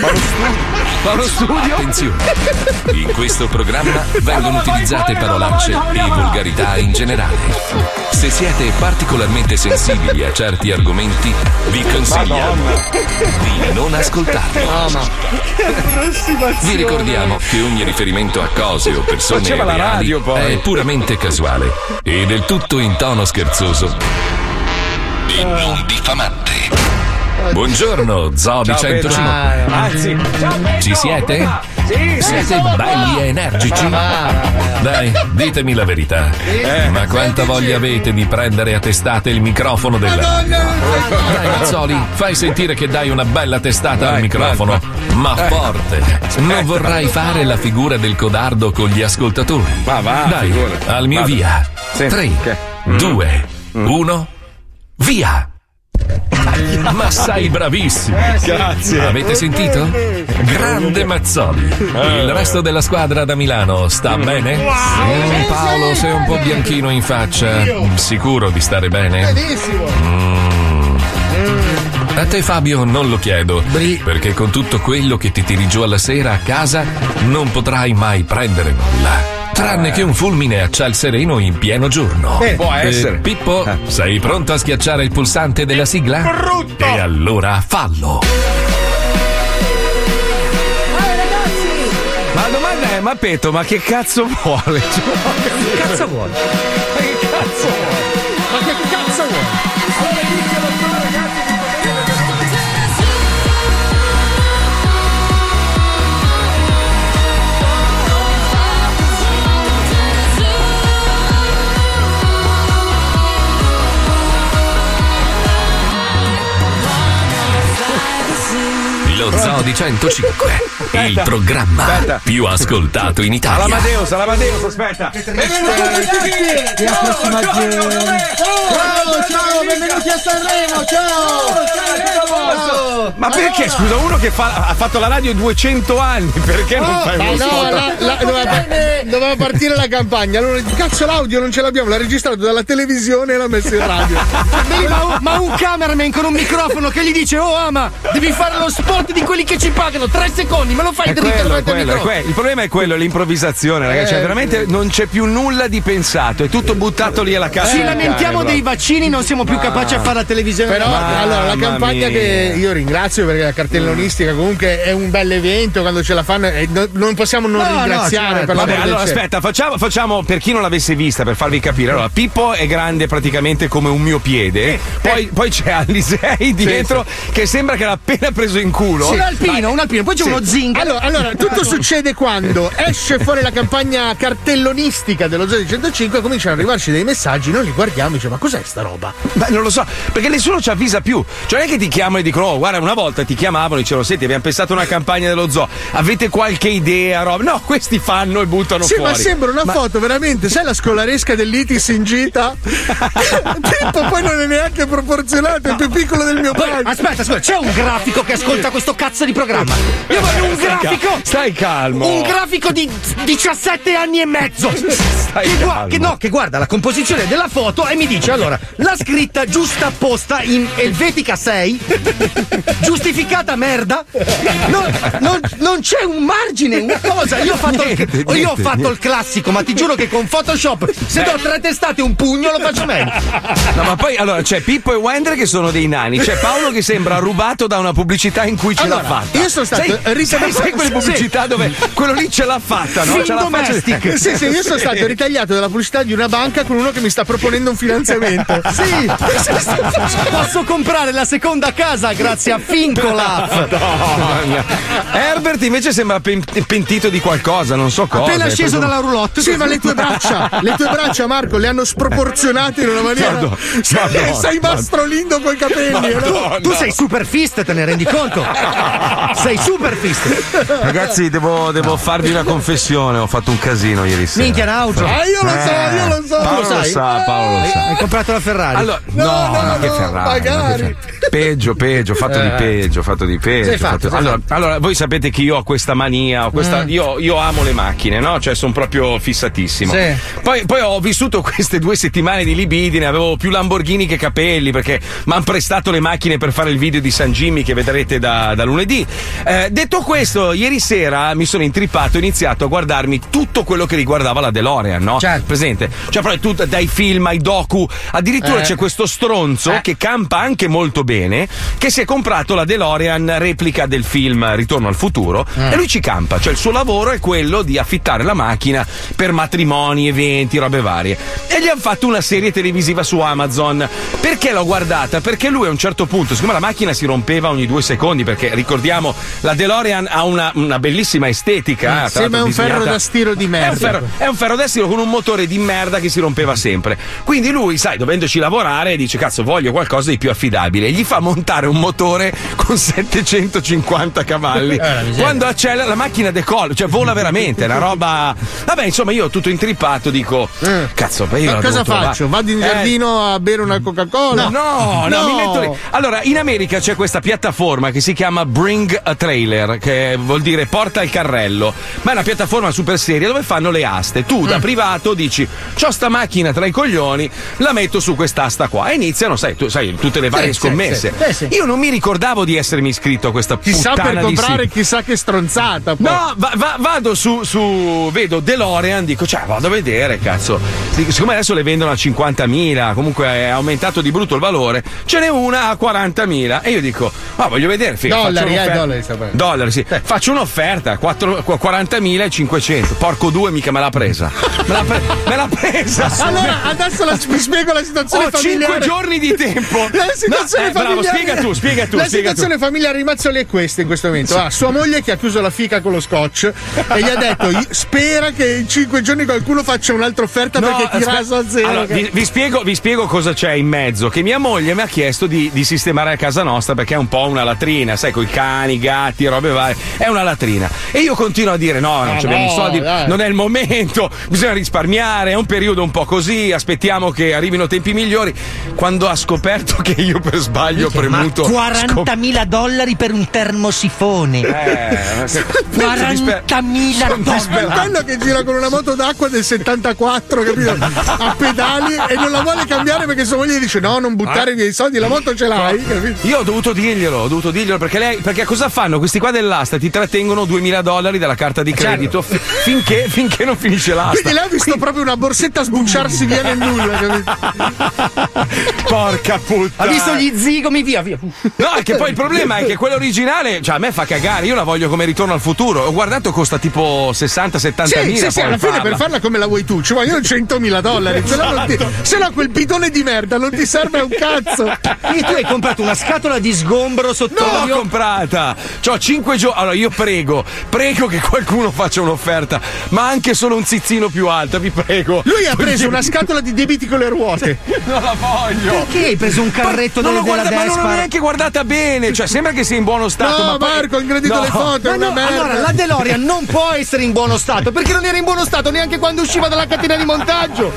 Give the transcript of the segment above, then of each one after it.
Fa uno studio? Attenzione! In questo programma vengono utilizzate parolacce e volgarità in generale. Se siete particolarmente sensibili a certi argomenti, vi consigliamo di non ascoltarli. Vi ricordiamo che ogni riferimento a cose o persone Faceva reali è puramente casuale e del tutto in tono scherzoso e non diffamante. Buongiorno, Zobi Ciao, 105. Pedro. Anzi, Ci siete? Sì, Siete belli e energici? Dai, ditemi la verità. Ma quanta voglia avete di prendere a testate il microfono della Dai, Mazzoli, fai sentire che dai una bella testata al microfono, ma forte. Non vorrai fare la figura del codardo con gli ascoltatori. Ma va, Dai, al mio via. Sì, 3, ok. 2, 1, via! Ma sei bravissimo! Grazie. Avete sentito? Grande Mazzoli. Il resto della squadra da Milano sta bene? Mm, Paolo, sei un po' bianchino in faccia. Mm, Sicuro di stare bene? Mm. A te Fabio non lo chiedo, perché con tutto quello che ti tiri giù alla sera a casa non potrai mai prendere nulla. Tranne che un fulmine a ciel sereno in pieno giorno. Eh, può essere. Pippo, sei pronto a schiacciare il pulsante della sigla? Brutto! E allora fallo. Ma la domanda è, ma Peto, ma che cazzo vuole? Cioè, Che cazzo vuole? ma che cazzo vuole? Ma che cazzo vuole? Lo Zoo di 105, il programma Aspetta. più ascoltato in Italia. All'Amadeus, all'Amadeus, aspetta. Ciao, ciao, benvenuti a Sanremo, ciao! Ma perché, scusa, uno che fa- ha fatto la radio 200 anni, perché non fai Ma uno no, spot? la- la- doveva, doveva partire la campagna. Allora, cazzo, l'audio non ce l'abbiamo, l'ha registrato dalla televisione e l'ha messo in radio. Ma, un- ma un cameraman con un microfono che gli dice Oh ama, devi fare lo spot di quelli che ci pagano Tre secondi, me lo fai È dritto quello, quello, quello. Il problema è quello, l'improvvisazione, ragazzi. Cioè, Eh, veramente non c'è più nulla di pensato, è tutto buttato lì alla casa. Ci lamentiamo dei vaccini, non siamo più capaci a fare la televisione Però Mamma allora la campagna mia. che io ringrazio perché la cartellonistica comunque è un bel evento quando ce la fanno e no- non possiamo non No, no, ringraziare certo. per la Vabbè, allora aspetta, facciamo, facciamo per chi non l'avesse vista per farvi capire. Allora, Pippo è grande praticamente come un mio piede. Poi, poi c'è Alisei dietro che sembra che l'ha appena preso in culo. Un alpino, un alpino, poi c'è uno zingaro Allora, allora, tutto succede quando esce fuori la campagna cartellonistica dello Zoo di 105 e cominciano ad arrivarci dei messaggi, noi li guardiamo e diciamo ma cos'è sta roba? Beh, non lo so, perché nessuno ci avvisa più. Cioè, non è che ti chiamano e dicono: Oh, guarda, una volta ti chiamavano e dicevano: Senti, abbiamo pensato a una campagna dello zoo. Avete qualche idea? Roba? No, questi fanno e buttano Sì, fuori. ma sembra una foto veramente, sai la scolaresca dell'Itis in gita? Pippo poi non è neanche proporzionato, è più piccolo del mio padre. aspetta, aspetta, c'è un grafico che ascolta questo cazzo di programma. Io voglio un grafico. Stai calmo. Un grafico di 17 anni e mezzo. Stai Che, calmo. che no, che guarda la composizione della foto e mi dice allora la scritta giusta apposta in Elvetica 6, giustificata merda. Non, non- non c'è un margine, una cosa. Io ho fatto, il, Niente, io ho niente, fatto il classico, ma ti giuro che con Photoshop, se do tre testate e un pugno, lo faccio meglio. No, ma poi allora c'è Pippo e Wender che sono dei nani. C'è Paolo che sembra rubato da una pubblicità in cui ce Allora, l'ha fatta. io sono stato ritagliato- sai, sai quelle Sì. pubblicità dove quello lì ce l'ha fatta, no? Ce l'ha domestic. Sì, sì, io sono stato ritagliato dalla pubblicità di una banca con uno che mi sta proponendo un finanziamento. Sì, posso comprare la seconda casa grazie a Fincolaf. Madonna. Herbert invece sembra pen- pentito di qualcosa, non so cosa. Appena sceso dalla roulotte. Sì, ma le tue braccia, le tue braccia, Marco, le hanno sproporzionate in una maniera. Madonna, Sei- Madonna. sei mastrolindo coi capelli? Madonna. Tu sei super fist, te ne rendi conto? sei super fist. Ragazzi, devo, devo farvi una confessione. Ho fatto un casino ieri sera. Minchia Naucio. Ah, io lo so, io lo so. Paolo lo lo sa, Paolo lo Eh, sa. Hai comprato la Ferrari. Allora, No, no, no, no, che Ferrari. magari. no, che Ferrari. Peggio, peggio, fatto di Eh. peggio, fatto di peggio. Fatto, fatto- allora, allora, voi sapete che io ho questa mania, ho questa- Mm. io, io amo le macchine, no? Cioè, sono proprio fissatissimo. Sì. Poi, poi ho vissuto queste due settimane di libidine, avevo più Lamborghini che capelli perché mi hanno prestato le macchine per fare il video di San Jimmy che vedrete da, da lunedì. Eh, detto questo, ieri sera mi sono intrippato e ho iniziato a guardarmi tutto quello che riguardava la DeLorean, no? Presente? Cioè, proprio tutto, dai film ai docu, addirittura Eh. c'è questo stronzo che campa anche molto bene, che si è comprato la DeLorean replica del film Ritorno al futuro Eh. e lui ci campa, cioè il suo lavoro è quello di affittare la macchina per matrimoni, eventi, robe varie. E gli hanno fatto una serie televisiva su Amazon. Perché l'ho guardata? Perché lui a un certo punto, siccome la macchina si rompeva ogni due secondi, perché ricordiamo la DeLorean ha una, una bellissima estetica. Mm, eh, sembra un ferro disegnata- da stiro di È un, merda. ferro, è un ferro da stiro con un motore di merda che si rompeva sempre. Quindi lui, sai, dovendoci lavorare, dice: Cazzo, voglio qualcosa di più affidabile. Gli fa montare un motore con 750 cavalli. Eh. Quando accelera la macchina decolla, cioè vola veramente, è una roba. Vabbè, insomma, io tutto intrippato dico: Cazzo, ma io Ma cosa faccio? Vado in Eh, giardino a bere una Coca-Cola? No, no, mi metto lì. Allora, in America c'è questa piattaforma che si chiama Bring a Trailer, che vuol dire porta il carrello. Ma è una piattaforma super seria dove fanno le aste. Tu Mm. da privato dici: C'ho sta macchina tra i coglioni, la metto su quest'asta qua. E iniziano, sai, tu, sai tutte le varie Sì, scommesse. sì. Sì, sì. Io non mi ricordavo di essermi iscritto a questa Chissà puttana per di comprare sito. chissà che stronzata. poi. No, va- va- vado su, su- vedo DeLorean, dico, cioè, vado a vedere, cazzo. Siccome adesso le vendono a 50.000, comunque è aumentato di brutto il valore, ce n'è una a 40.000. E io dico, ma voglio vedere, figa, faccio Dollari, eh, dollari. Dollari, sì. Faccio un'offerta, 4 40.500. Porco due, mica me l'ha presa. Me l'ha, pre- me l'ha presa. Allora, adesso la, vi spiego la situazione Ho familiare. 5 giorni di tempo. La situazione No, eh, bravo, familiare. spiega tu, spiega tu, La spiega tu. situazione familiare Rimazzoli è questa in questo momento. Ah, sua moglie che ha chiuso la fica con lo scotch e gli ha detto: Spera che in 5 giorni qualcuno faccia un'altra offerta No, perché ti aspetta. raso a zero. Allora, vi, vi spiego, vi spiego cosa c'è in mezzo. Che mia moglie mi ha chiesto di, di sistemare a casa nostra perché è un po' una latrina, sai, con i cani, i gatti, robe varie. È una latrina. E io continuo a dire: no, non Ah, abbiamo i no, soldi, dai. non è il momento, bisogna risparmiare, è un periodo un po' così, aspettiamo che arrivino tempi migliori. Quando ha scoperto che io per sbaglio ho premuto. Ma scop- 40.000 dollari per un termosifone. Eh, che- 40.000 È dollari. quello che gira con una moto d'acqua del 74, capito? A pedali e non la vuole cambiare perché sua moglie gli dice: No, non buttare via i soldi, la moto ce l'hai, capito? Io ho dovuto dirglielo, ho dovuto dirglielo perché lei, perché cosa fanno? Questi qua dell'asta ti trattengono 2000 dollari dalla carta di credito fi- finché, finché non finisce l'asta. Quindi lei ha visto proprio una borsetta sbucciarsi via nel nulla? Porca puttana. Ha visto gli zigomi, via, via. No, è che poi il problema è che quello originale, cioè a me fa cagare, io la voglio come ritorno al futuro. Ho guardato costa tipo 60-70 Sì, mila. sì, sì, alla fine per farla come la vuoi tu ci vogliono 100.000 dollari. Se no, non ti- se no quel bidone di merda non ti serve a un cazzo. Quindi tu hai comprato una scatola di sgombro sotto olio. Comprata! C'ho 5 giorni. Allora io prego, prego che qualcuno faccia un'offerta, ma anche solo un zizzino più alta, vi prego. Lui ha preso una scatola di debiti con le ruote. Non la voglio! Perché hai preso un carretto non delle, l'ho della guarda- ma non l'ho neanche guardata bene, cioè sembra che sia in buono stato. No, ma poi- Marco, ho ingredito No. le foto, Ma no, merda. allora la DeLorean non può essere in buono stato perché non era in buono stato neanche quando usciva dalla catena di montaggio.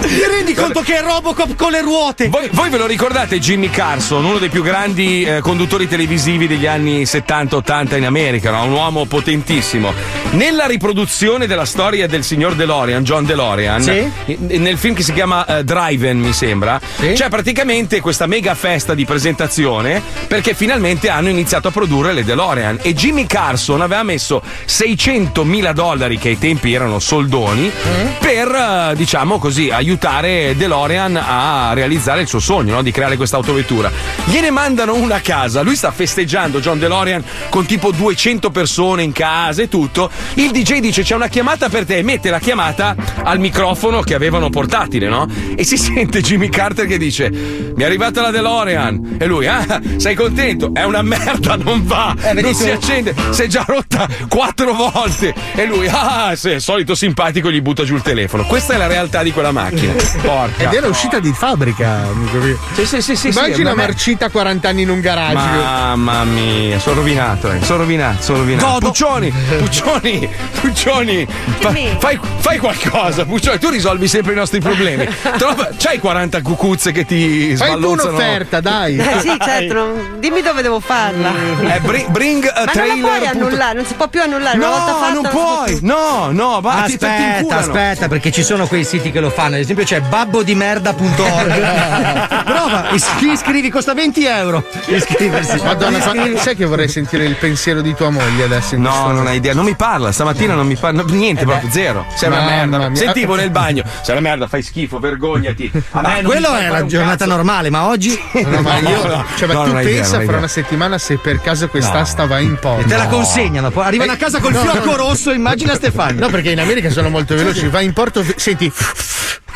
Ti rendi conto che è Robocop con le ruote? Voi, voi ve lo ricordate Jimmy Carson, uno dei più grandi eh, conduttori televisivi degli anni 70-80 in America, no? un uomo potentissimo. Nella riproduzione della storia del signor DeLorean, John DeLorean, Sì. nel film che si chiama eh, Driven, mi sembra, c'è praticamente questa mega festa di presentazione perché finalmente hanno iniziato a produrre le DeLorean e Jimmy Carson aveva messo 600 mila dollari, che ai tempi erano soldoni, per, eh, diciamo così, aiutare DeLorean a realizzare il suo sogno no? di creare questa autovettura. Gliene mandano una a casa, lui sta festeggiando John DeLorean con tipo 200 persone in casa e tutto. Il DJ dice c'è una chiamata per te, mette la chiamata al microfono che avevano portatile, no? E si sente Jimmy Carter che dice mi è arrivata la DeLorean e lui ah sei contento? È una merda, non va, Eh, non si accende, si è già rotta quattro volte e lui ah se è solito simpatico gli butta giù il telefono. Questa è la realtà di quella macchina. Porca. Ed era uscita di fabbrica. Sì, sì, sì, sì, Immagina sì, ma- marcita 40 anni in un garage. Mamma mia, sono rovinato, eh. sono rovinato, sono rovinato. Godo. Puccioni, Puccioni, Puccioni, fa- fai, fai qualcosa, Puccioli, tu risolvi sempre i nostri problemi. Trova- c'hai 40 cucuzze che ti Fai tu sballozzano. un'offerta, dai. Eh sì, certo, non- dimmi dove devo farla. Eh, bring, bring a Ma non la trailer. puoi punto- annullare, non si può più annullare. Una volta No, fatta, non puoi. No, no, va, ti, ti Aspetta, aspetta, perché ci sono quei siti che lo fanno. Ad esempio c'è babbodimerda.org. Prova, iscri- iscrivi, costa 20 euro. Iscriversi. Madonna, sai che vorrei sentire il pensiero di tua moglie adesso? No, non hai idea, non mi parla, stamattina non mi parla, niente, proprio zero. Sei una merda. mia. Sentivo nel bagno, sei una merda, fai schifo, vergognati. A me Ma non quello è la giornata normale, ma oggi. No, ma io, no, cioè, ma no, tu idea, pensa hai fra idea. una settimana se per caso quest'asta va in porto. E te la consegnano, poi arrivano a casa col fiocco rosso, immagina Stefano. No, perché in America sono molto veloci, vai in porto, senti.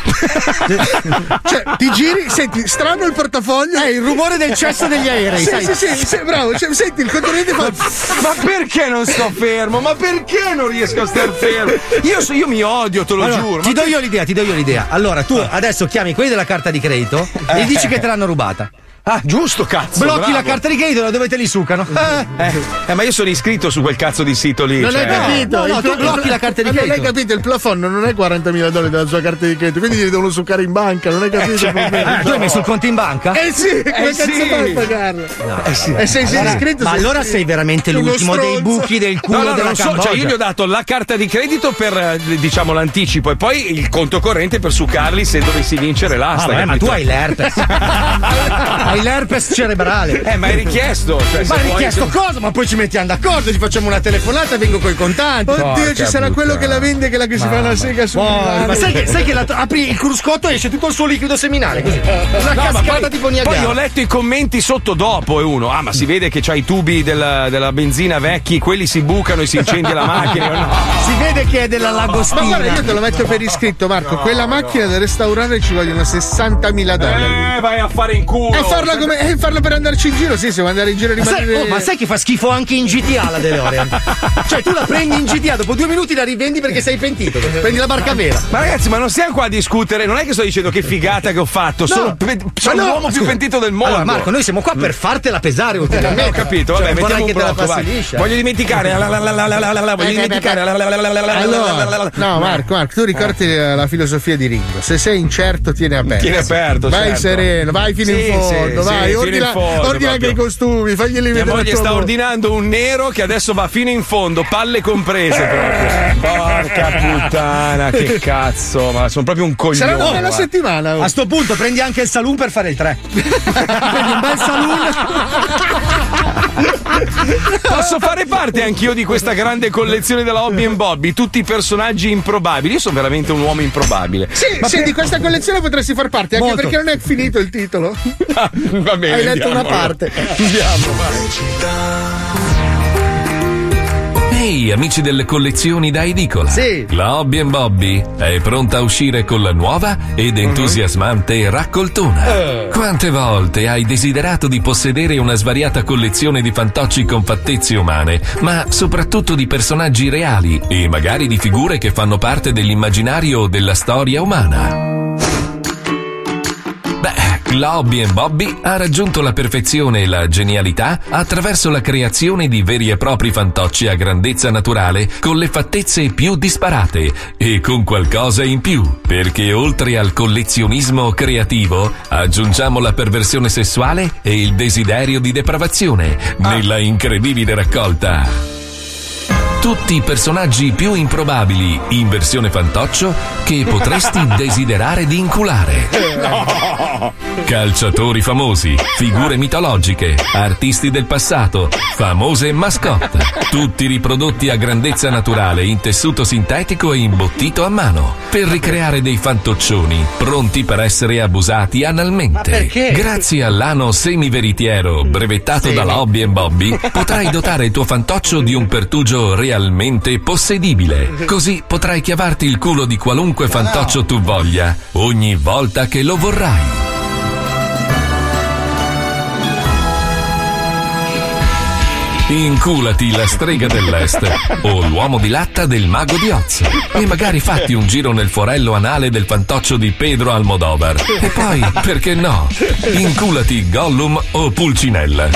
cioè, ti giri, senti, strano il portafoglio. È il rumore del cesso degli aerei, Sì, sai? sì, sì, sì, bravo, cioè, senti il controllente fa. Ma perché non sto fermo? Ma perché non riesco a star fermo? Io, so- io mi odio, te lo Allora, giuro. ti do io l'idea, ti do io l'idea. Allora, tu adesso chiami quelli della carta di credito e gli dici che te l'hanno rubata. Ah, giusto, cazzo. Blocchi la bravo. carta di credito dove te li sucano. Eh, Eh, eh, ma io sono iscritto su quel cazzo di sito lì. Non cioè- hai capito? no, no, tu blocchi la carta di Ma Non hai credito. capito? Il plafond non è 40.000 dollari della sua carta di credito, quindi gli devono succare in banca, non hai capito? il problema? Ah, tu hai messo il conto in banca? Eh sì, come cazzo sì. fai a pagarlo? Eh sì. E sei, sei Allora- iscritto ma sei- allora sei veramente l'ultimo dei buchi del culo No, no, della so, cioè io gli ho dato la carta di credito per eh, diciamo l'anticipo e poi il conto corrente per succarli se dovessi vincere Ah, l'asta. vabbè, ma tu hai l'herpes. hai l'herpes cerebrale. Eh, ma hai richiesto. Cioè, Ma hai richiesto cosa? Ma poi ci mettiamo d'accordo, ci facciamo una telefonata e vengo coi contanti. Oddio, Porca ci sarà quello che la vende che la che si fa una sega su ma sai che, sai che la- apri il cruscotto e esce tutto il suo liquido seminale così. Una No, ma cascata poi, tipo poi Niagara. ho letto i commenti sotto dopo e uno, ah ma si vede che c'hai i tubi della, della benzina vecchi, quelli si bucano e si incendia la macchina. No. Si vede che è della Ma lagostina. guarda, io te lo metto per iscritto, Marco. Quella macchina da restaurare ci vogliono 60.000 dollari. Eh, vai a fare in culo. E farla, come, eh, farla per andarci in giro, sì, se vuoi andare in giro e rimanere. Ma sai, oh, ma sai che fa schifo anche in GTA la DeLorean? cioè, tu la prendi in GTA, dopo due minuti la rivendi perché sei pentito. Prendi la barca vera. Ma ragazzi, ma non stiamo qua a discutere, non è che sto dicendo che figata che ho fatto. No, sono, pe- sono no, l'uomo scusa. più pentito del mondo. Allora, Marco, noi siamo qua per fartela pesare ulteriormente. Eh, ho capito, vabbè, cioè, mettiamo un blocco. Voglio dimenticare. Voglio dimenticare. No, Marco, Marco, tu ricordi la filosofia di Ringo. Se sei incerto, tieni aperto. Tieni aperto, Vai sereno, vai fino in fondo vai, sì, fino ordina, in fondo, ordina anche i costumi, faglieli Mia vedere. moglie il tuo sta amore. ordinando un nero che adesso va fino in fondo, palle comprese proprio. Porca puttana, che cazzo, ma sono proprio un coglione. Sarà una bella settimana. oh. A sto punto prendi anche il saloon per fare il 3. prendi un bel saloon. Posso fare parte anch'io di questa grande collezione della Hobby and Bobby, tutti i personaggi improbabili. Io sono veramente un uomo improbabile. Sì, sì, di questa collezione potresti far parte, anche Molto. perché non è finito il titolo. Va bene. Hai letto una parte. Andiamo, vai. Ehi, amici delle collezioni da edicola. Sì. La Hobby and Bobby è pronta a uscire con la nuova ed entusiasmante raccoltona. Quante volte hai desiderato di possedere una svariata collezione di fantocci con fattezze umane, ma soprattutto di personaggi reali e magari di figure che fanno parte dell'immaginario o della storia umana? Beh, la Hobby and Bobby ha raggiunto la perfezione e la genialità attraverso la creazione di veri e propri fantocci a grandezza naturale con le fattezze più disparate e con qualcosa in più, perché oltre al collezionismo creativo aggiungiamo la perversione sessuale e il desiderio di depravazione nella incredibile raccolta. Tutti i personaggi più improbabili in versione fantoccio che potresti desiderare di inculare. Calciatori famosi, figure mitologiche, artisti del passato, famose mascotte, tutti riprodotti a grandezza naturale in tessuto sintetico e imbottito a mano, per ricreare dei fantoccioni pronti per essere abusati analmente. Grazie all'ano semiveritiero brevettato dalla Hobby and Bobby, potrai dotare il tuo fantoccio di un pertugio realmente possedibile. Così potrai chiavarti il culo di qualunque fantoccio tu voglia, ogni volta che lo vorrai. Inculati la strega dell'est o l'uomo di latta del mago di Oz e magari fatti un giro nel forello anale del fantoccio di Pedro Almodovar. E poi, perché no, inculati Gollum o Pulcinella.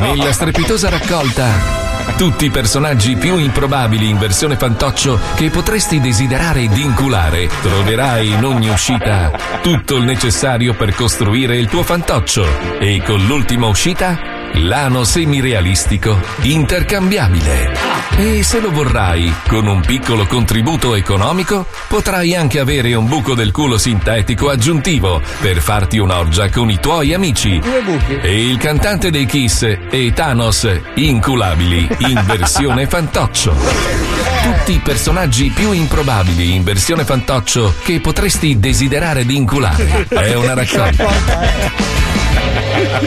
Nella strepitosa raccolta Tutti i personaggi più improbabili in versione fantoccio che potresti desiderare di inculare, troverai in ogni uscita tutto il necessario per costruire il tuo fantoccio. E con l'ultima uscita Lano semirealistico intercambiabile. E se lo vorrai, con un piccolo contributo economico, potrai anche avere un buco del culo sintetico aggiuntivo per farti un'orgia con i tuoi amici. E il cantante dei Kiss e Thanos inculabili in versione fantoccio. Tutti i personaggi più improbabili in versione fantoccio che potresti desiderare di inculare. È una raccolta.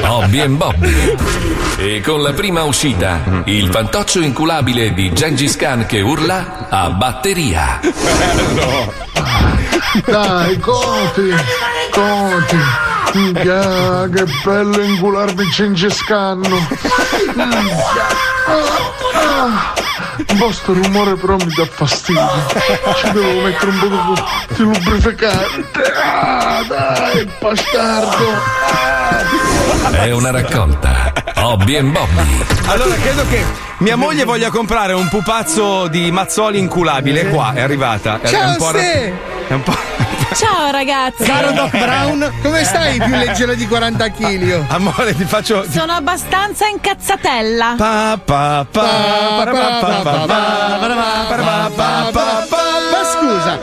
Bobby and Bobby. E con la prima uscita, il fantoccio inculabile di Gengis Khan che urla a batteria. Dai, Coti, Coti. Minchia, che bello incularmi Gengis Khan. Ah, Vostro rumore però mi dà fastidio. Ci devo mettere un po' di lubrificante. Ah, dai, bastardo. È una raccolta. Hobby and Bobby. Allora, credo che mia moglie voglia comprare un pupazzo di mazzoli inculabile. Qua è arrivata. È, Ciao, è un po'. Ra- è un po'. Ciao ragazzi! Caro Doc Brown, come stai più leggero di 40 kg? Amore, ti faccio. Sono abbastanza incazzatella. Ma scusa,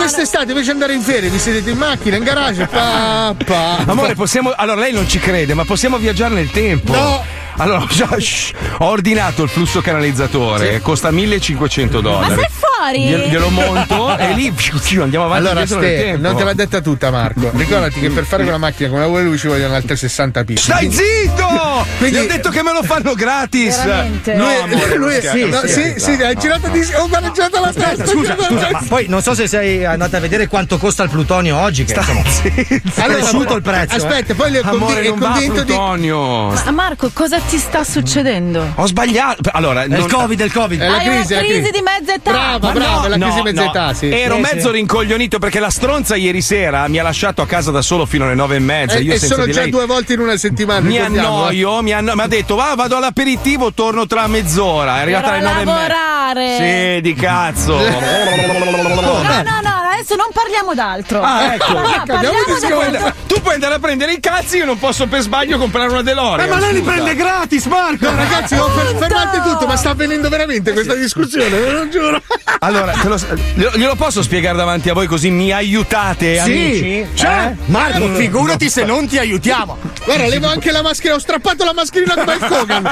quest'estate invece di andare in ferie, vi sedete in macchina, in garage, pa, pa. Amore, possiamo. Allora, lei non ci crede, ma possiamo viaggiare nel tempo. No. Allora, già, shh, ho ordinato il flusso canalizzatore, costa 1500 Ma dollari. sei fuori? Glielo, glielo monto e lì andiamo avanti Allora, Ste, non te l'ha detta tutta, Marco. Ricordati che per fare quella macchina come la vuole lui ci vogliono altre 60 pizze. Stai zitto! Quindi- Gli ho detto che me lo fanno gratis. Veramente? No, Lui, amore, lui è sì, scherzo, sì, sì, hai girato di. Hai girato la testa. Scusa, scusa, ma poi non so se sei andata a vedere quanto costa il plutonio oggi, che insomma, è cresciuto il prezzo. eh. Aspetta, poi le Amore, è convinto di. plutonio. Ma Marco, cosa ti sta succedendo? Ho sbagliato. Allora, È il non- Covid, il Covid. È la Hai una crisi, crisi di mezza età. Brava, brava, no, è la crisi no, mezza no. età, sì. Ero Sì, mezzo sì. rincoglionito perché la stronza ieri sera mi ha lasciato a casa da solo fino alle nove e mezza. E, Io e senza sono di già lei due volte in una settimana. mi eh. annoio, mi anno- mi ha detto va, vado all'aperitivo, torno tra mezz'ora. È arrivata alle nove e mezza. lavorare. Sì, di cazzo. No, no, no, adesso non parliamo d'altro. Ah, ecco. No, no, Ecco, parliamo quanto- Tu puoi andare a prendere i cazzi, io non posso per sbaglio comprare una DeLorean. Eh, ma lei li prende gratis, Marco! ragazzi, oh, fer- fermate tutto, ma sta avvenendo veramente questa discussione, ve lo giuro. Allora, te lo, glielo, glielo posso spiegare davanti a voi così mi aiutate, amici? cioè, Eh? Marco, figurati se non ti aiutiamo. Guarda, levo anche la mascherina, ho strappato la mascherina come il Kogan.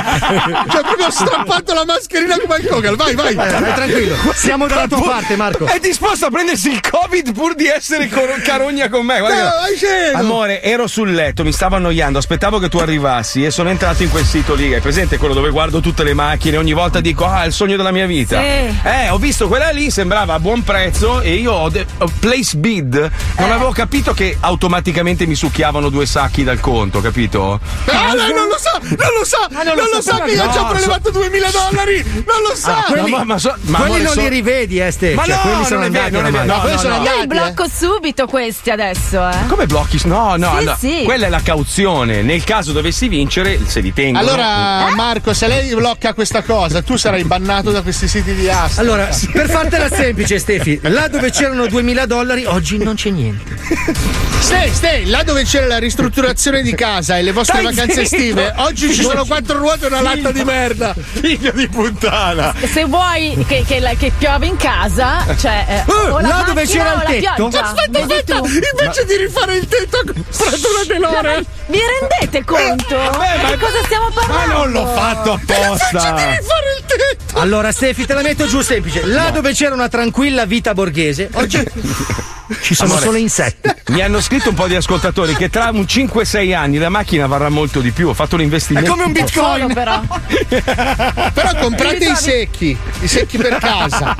Cioè, proprio ho strappato la mascherina come il Kogan. Vai, vai. Vai tranquillo, siamo dalla tua parte, Marco. È disposto a prendersi il Covid pur di essere cor- carogna con me. Guarda No. Amore, ero sul letto, mi stavo annoiando, aspettavo che tu arrivassi e sono entrato in quel sito lì. Hai presente quello dove guardo tutte le macchine? Ogni volta dico, ah, è il sogno della mia vita. Sì. Eh, ho visto quella lì, sembrava a buon prezzo e io ho, de- ho place bid. Non avevo capito che automaticamente mi succhiavano due sacchi dal conto, capito? Ah, lei non lo sa, non lo sa, non non, lo sa sapeva che io no, ci ho so- prelevato 2000 dollari, non lo sa. quelli- No, ma, ma so- ma quelli amore, non so- li rivedi, eh, Ste. Ma Cioè, no, quelli non sono è andati vero, non è oramai. vero. No, quelli no, sono no. andati. Io li blocco subito questi adesso, eh. Come blocchi? No, no, Sì, no. sì. Quella è la cauzione. Nel caso dovessi vincere, se li tengo. Allora, Marco, se lei blocca questa cosa, tu sarai bannato da questi siti di asta. Allora, per fartela semplice, Stefi, là dove c'erano 2000 dollari, oggi non c'è niente. Ste, ste, là dove c'era la ristrutturazione di casa e le vostre Stai vacanze zitto. estive, oggi ci sono quattro ruote e una latta di merda. Figlio di puttana. Se vuoi che, che, che piove in casa, cioè. eh, Eh, o la là dove macchina c'era il la tetto? pioggia. Aspetta, aspetta, invece di rifare il tetto, ho comprato una DeLorean. Vi rendete conto? ma- di cosa stiamo Ma parlando? non l'ho fatto Invece di apposta. rifare il tetto. Allora, Stefi, te la metto giù semplice. Là dove c'era una tranquilla vita borghese, oggi ci sono Amore. solo insetti. Mi hanno scritto un po' di ascoltatori che tra un 5-6 anni la macchina varrà molto di più. Ho fatto È l'investimento. come un Solo bitcoin. però. Però comprate i secchi, i secchi per casa.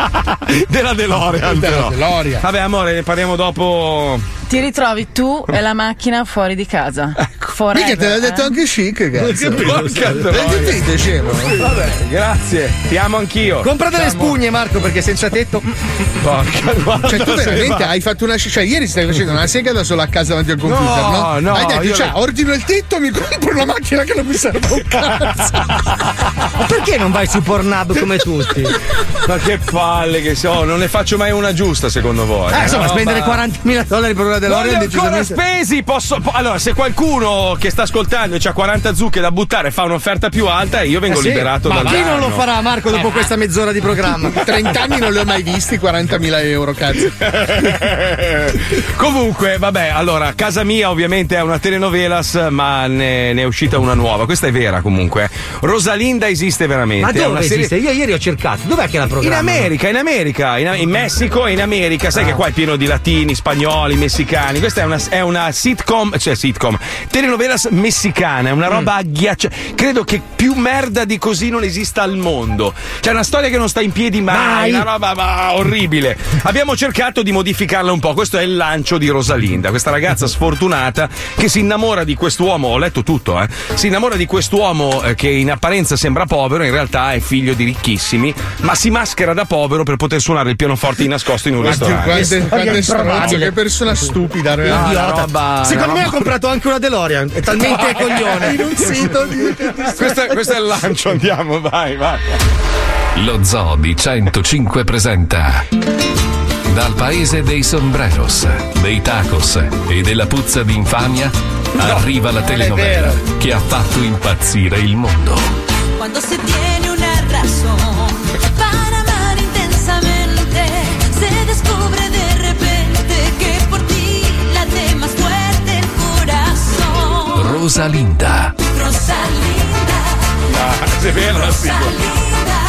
della DeLorean. Della però. DeLorean. Vabbè, amore, ne parliamo dopo. Ti ritrovi tu e la macchina fuori di casa. Ecco. forever. Mica te l'ha detto eh. anche chic, cazzo. Porca troia. capito, scemo? Vabbè, grazie. Ti amo anch'io. Compra delle Ciao, spugne, Marco, perché senza tetto. Porca, guarda, Cioè, tu veramente hai fatto una. Cioè, ieri stai facendo una sega da solo a casa davanti al computer, No, no? no, Hai detto, io cioè, le- ordino il tetto, mi compro una macchina che non mi serve un cazzo. Ma perché non vai su Pornhub come tutti? Ma che palle che so, non ne faccio mai una giusta secondo voi. Eh, insomma, No, spendere ma- 40.000 dollari per una Non li DeLorean ho ancora decisamente. spesi, posso. po- allora, se qualcuno che sta ascoltando e ha 40 zucche da buttare fa un'offerta più alta, io vengo Eh sì, liberato ma dal chi non lo farà, Marco, dopo questa mezz'ora di programma? 30 anni non li ho mai visti, 40.000 euro, cazzo. Comunque, vabbè, allora, casa mia ovviamente è una telenovelas, ma ne, ne è uscita una nuova. Questa è vera comunque. Rosalinda esiste veramente. Ma è dove una serie- esiste? Io ieri ho cercato. Dov'è che la In programma? America, in America, in, in Messico e in America. Sai che qua è pieno di latini, spagnoli, messicani. Questa è una, è una sitcom, cioè sitcom, telenovelas messicana, è una roba agghiacciata. Credo che più merda di così non esista al mondo. C'è una storia che non sta in piedi mai, Mai. una roba ma, orribile. Abbiamo cercato di modificarla un po'. Questo è il lancio di Rosalinda, questa ragazza sfortunata che si innamora di quest'uomo. Ho letto tutto, eh. Si innamora di quest'uomo eh, che in apparenza sembra povero, in realtà è figlio di ricchissimi, ma si maschera da povero per poter suonare il pianoforte di nascosto in un ristorante. Quante, quante improbabile. stronze, che persona stupida, No, una roba- Secondo una me ha roba- comprato anche una DeLorean. È talmente coglione. In un sito di. questo, è, questo è il lancio, andiamo, vai, vai. Lo Zoo di 105 presenta Dal paese dei sombreros, dei tacos e della puzza di infamia arriva la telenovela che ha fatto impazzire il mondo. Rosalinda, Rosalinda, È vero, Rosalinda,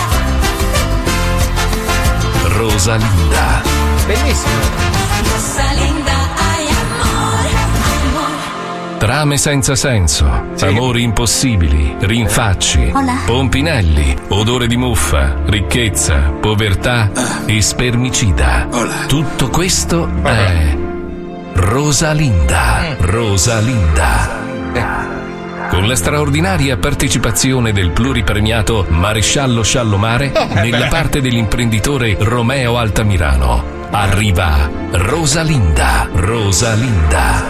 Rosalinda, Bellissimo. Rosalinda, ay amor, amor. trame senza senso, amori impossibili, rinfacci, pompinelli, odore di muffa, ricchezza, povertà e spermicida. Tutto questo è Rosalinda, Rosalinda. Con la straordinaria partecipazione del pluripremiato Maresciallo Sciallomare nella parte dell'imprenditore Romeo Altamirano, arriva Rosalinda, Rosalinda,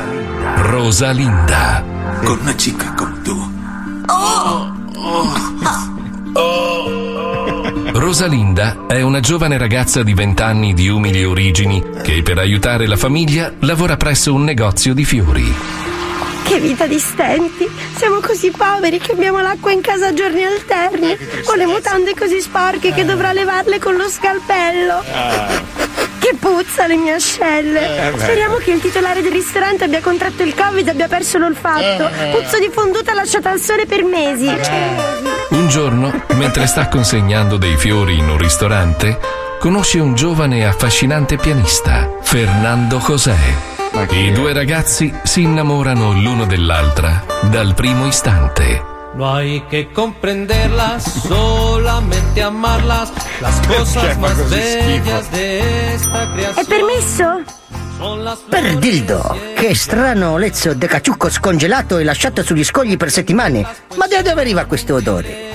Rosalinda. Con una chica como tú. Rosalinda è una giovane ragazza di 20 anni di umili origini che per aiutare la famiglia lavora presso un negozio di fiori. Che vita di stenti! Siamo così poveri che abbiamo l'acqua in casa a giorni alterni. Ho le mutande così sporche che dovrò levarle con lo scalpello. Che puzza le mie ascelle! Eh. Speriamo che il titolare del ristorante abbia contratto il covid e abbia perso l'olfatto. Eh. Puzzo di fonduta lasciata al sole per mesi. Un giorno, mentre sta consegnando dei fiori in un ristorante, conosce un giovane e affascinante pianista, Fernando José. I due ragazzi si innamorano l'uno dell'altra dal primo istante. No hay que comprenderlas, solamente amarlas, las cosas más bellas de esta È creación. permesso? Son las Per dildo, che strano lezzo de caciucco scongelato e lasciato sugli scogli per settimane. Ma da dove arriva questo odore?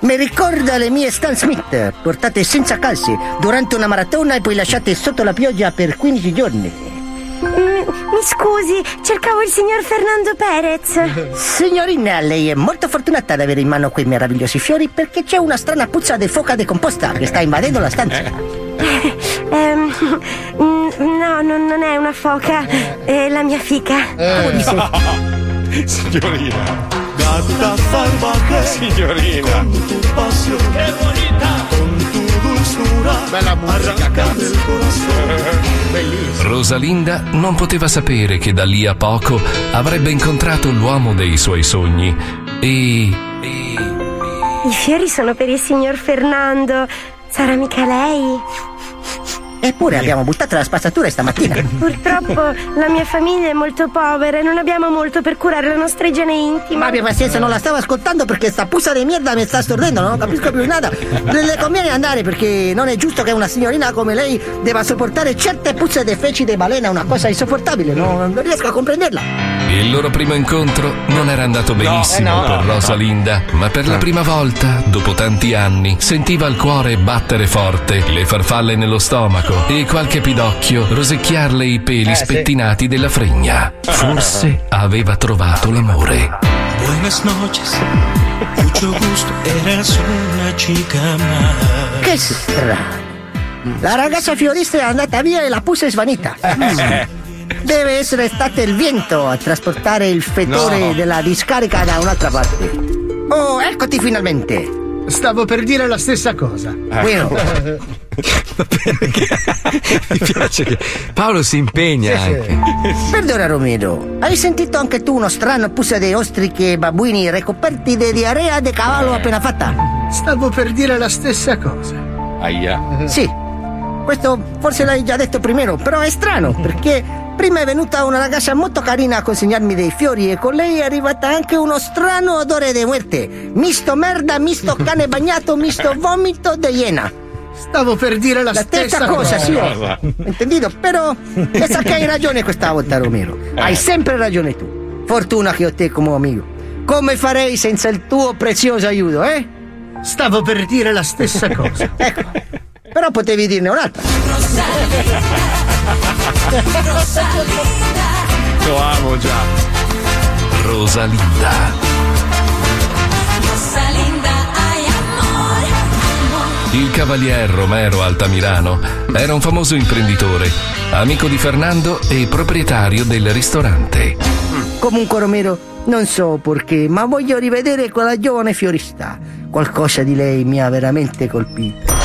Mi ricorda le mie Stan Smith, portate senza calze durante una maratona e poi lasciate sotto la pioggia per 15 giorni. Mm, mi scusi, cercavo il signor Fernando Perez. Signorina, lei è molto fortunata ad avere in mano quei meravigliosi fiori perché c'è una strana puzza di foca decomposta che sta invadendo la stanza. Ehm, mm, no, non, non è una foca, è la mia fica. Signorina. Gatta salvaje, Signorina. con tu pasión, qué bonita, con tu dulzura, bella musica, del corazón. Bellissimo. Rosalinda non poteva sapere che da lì a poco avrebbe incontrato l'uomo dei suoi sogni e I fiori sono per il signor Fernando. Sarà mica lei? Eppure abbiamo buttato la spazzatura stamattina. Purtroppo la mia famiglia è molto povera e non abbiamo molto per curare la nostra igiene intima. Ma abbia pazienza, non la stavo ascoltando perché sta puzza di merda mi sta stordendo, non capisco più nada. Le, le conviene andare perché non è giusto che una signorina come lei debba sopportare certe puzze di feci di balena, una cosa insopportabile, non, non riesco a comprenderla. Il loro primo incontro non era andato benissimo eh no. per Rosalinda, ma per la prima volta, dopo tanti anni, sentiva il cuore battere forte, le farfalle nello stomaco e qualche pidocchio rosicchiarle i peli Eh, sì. spettinati della fregna. Forse aveva trovato l'amore. Buenas noches, mucho gusto, eras una chica más. Che strano. La ragazza fiorista è andata via e la puzza è svanita. Mm. Deve essere stato il vento a trasportare il fetore No. della discarica da un'altra parte. Oh, eccoti finalmente. Stavo per dire la stessa cosa. Bueno. Mi piace che Paolo si impegna Sì, sì. anche. Perdona Romero, hai sentito anche tu uno strano puzza di ostriche e babbuini ricoperti di diarrea di cavallo appena fatta? Stavo per dire la stessa cosa. Aia. Sì, questo forse l'hai già detto prima, però è strano perché prima è venuta una ragazza molto carina a consegnarmi dei fiori e con lei è arrivata anche uno strano odore di muerte. Misto merda, misto cane bagnato, misto vomito di iena. Stavo per dire la, La stessa cosa, sì. ho Entendido? Però pensa che hai ragione questa volta, Romero. Hai sempre ragione tu. Fortuna che ho te come amico. Come farei senza il tuo prezioso aiuto, eh? Stavo per dire la stessa cosa. ecco. Però potevi dirne un'altra. Lo amo già. Rosalinda. Rosalinda, ay amor, amor. Il cavalier Romero Altamirano era un famoso imprenditore, amico di Fernando e proprietario del ristorante. Comunque, Romero, non so perché, ma voglio rivedere quella giovane fiorista. Qualcosa di lei mi ha veramente colpito.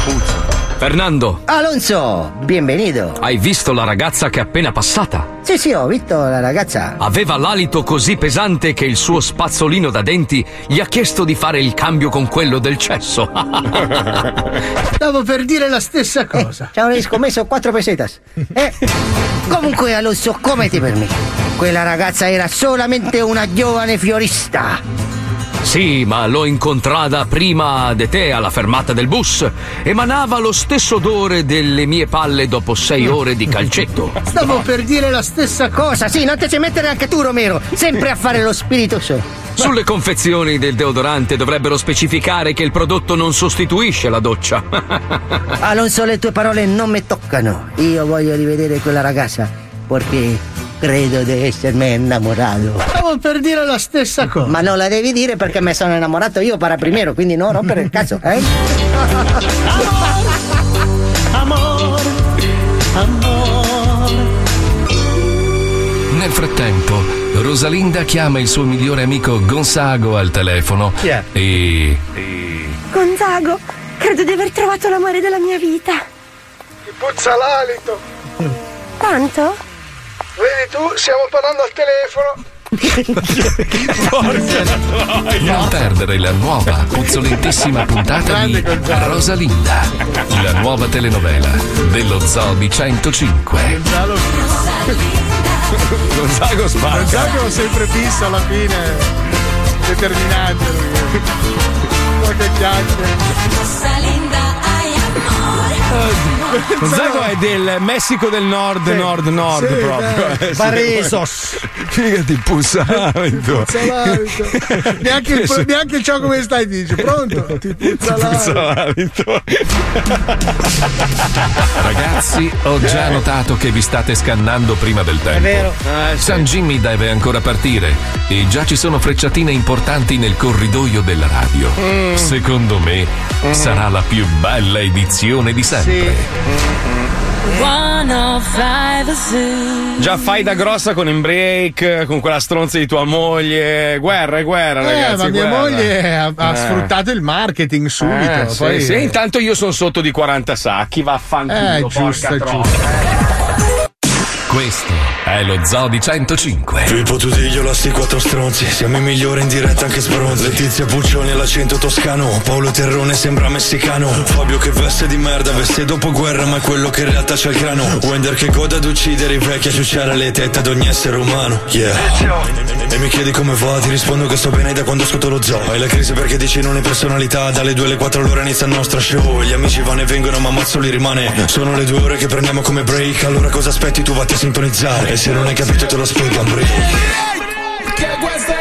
Fernando, Alonso, benvenuto. hai visto la ragazza che è appena passata? Sì, sì, ho visto la ragazza. Aveva l'alito così pesante che il suo spazzolino da denti gli ha chiesto di fare il cambio con quello del cesso. Stavo per dire la stessa cosa. Ci hanno riscommesso quattro pesetas. Eh? Comunque, Alonso, come ti permetti? Quella ragazza era solamente una giovane fiorista. Sì, ma l'ho incontrata prima di te alla fermata del bus. Emanava lo stesso odore delle mie palle dopo sei ore di calcetto. Stavo per dire la stessa cosa. Sì, non te ci mettere anche tu, Romero. Sempre a fare lo spiritoso. Sulle confezioni del deodorante dovrebbero specificare che il prodotto non sostituisce la doccia. Alonso, le tue parole non mi toccano. Io voglio rivedere quella ragazza perché credo di essermi innamorato. Stavo per dire la stessa cosa. Ma non la devi dire perché mi sono innamorato io para primero, quindi no rompere il cazzo, eh? Amor, amor. Nel frattempo, Rosalinda chiama il suo migliore amico Gonzago al telefono Chi è? e. Gonzago, credo di aver trovato l'amore della mia vita. Ti puzza l'alito. Quanto? Vedi tu, stiamo parlando al telefono. Non perdere la nuova, puzzolentissima puntata di Rosalinda, la nuova telenovela dello Zoo di 105. Gonzago spara. Gonzago sempre fisso alla fine. Determinante. Qualche chiacchiere. Rosalinda, ay amor. Gonzago è del Messico del Nord, Nord, Nord Sì, proprio. Eh, sì. Barresos. Figati, puzzalito. Puzza l'alito. neanche, il, neanche il ciao come stai dice. Pronto? Ti puzza l'alito. Ragazzi, ho già notato che vi state scannando prima del tempo. vero. San Jimmy deve ancora partire e già ci sono frecciatine importanti nel corridoio della radio. Mm. Secondo me sarà la più bella edizione di sempre. 105 Zoo. Già fai da grossa con in break, con quella stronza di tua moglie. Guerra, è guerra, Eh, ragazzi. ma mia guerra. moglie ha, ha Eh. sfruttato il marketing subito. Eh, sì, poi, sì, intanto io sono sotto di 40 sacchi, vaffanculo. Eh, porca giusto, giusto. Questo è lo Zoo di 105. Filippo Tudiglio, la sti quattro stronzi. Siamo i migliori in diretta anche sbronzi. Letizia Puccioni all'accento toscano. Paolo Terrone sembra messicano. Fabio che veste di merda Veste dopo guerra ma è quello che in realtà c'ha il grano. Wender che goda ad uccidere i vecchi A ciucciare le tette ad ogni essere umano. Yeah. E mi chiedi come va Ti rispondo che sto bene da quando ascolto lo zoo. Hai la crisi perché dici non hai personalità. Dalle 2 alle 4 all'ora inizia il nostro show. Gli amici vanno e vengono ma mazzo li rimane. Sono le due ore che prendiamo come break. Allora cosa aspetti? Tu vatti a sintonizzare. E se non hai capito te lo spiego a break Che questa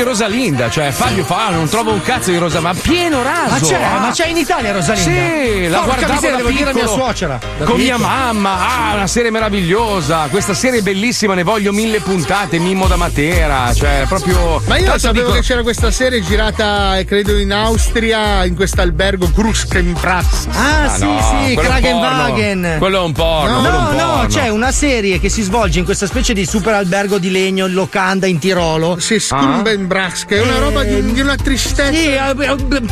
di Rosalinda, cioè Fabio fa, ah, non trovo un cazzo di Rosa, ma pieno raso. Ma c'è, ah. ma c'è in Italia Rosalinda? Sì, la Porca guardavo miseria, da devo dire a mia suocera. Da Con mia mamma, ah, una serie meravigliosa. Questa serie è bellissima, ne voglio mille puntate, Mimmo da Matera, cioè proprio. Ma io sapevo dico- che c'era questa serie girata, eh, credo, in Austria, in questo albergo Kruskenplatz. Ah, sì, no, sì, quello è un Kragenwagen. Quello è un porno, No, un no, porno. c'è una serie che si svolge in questa specie di super albergo di legno in locanda in Tirolo. Sì, Skumbenbrax, che è una roba di, di una tristezza. Sì,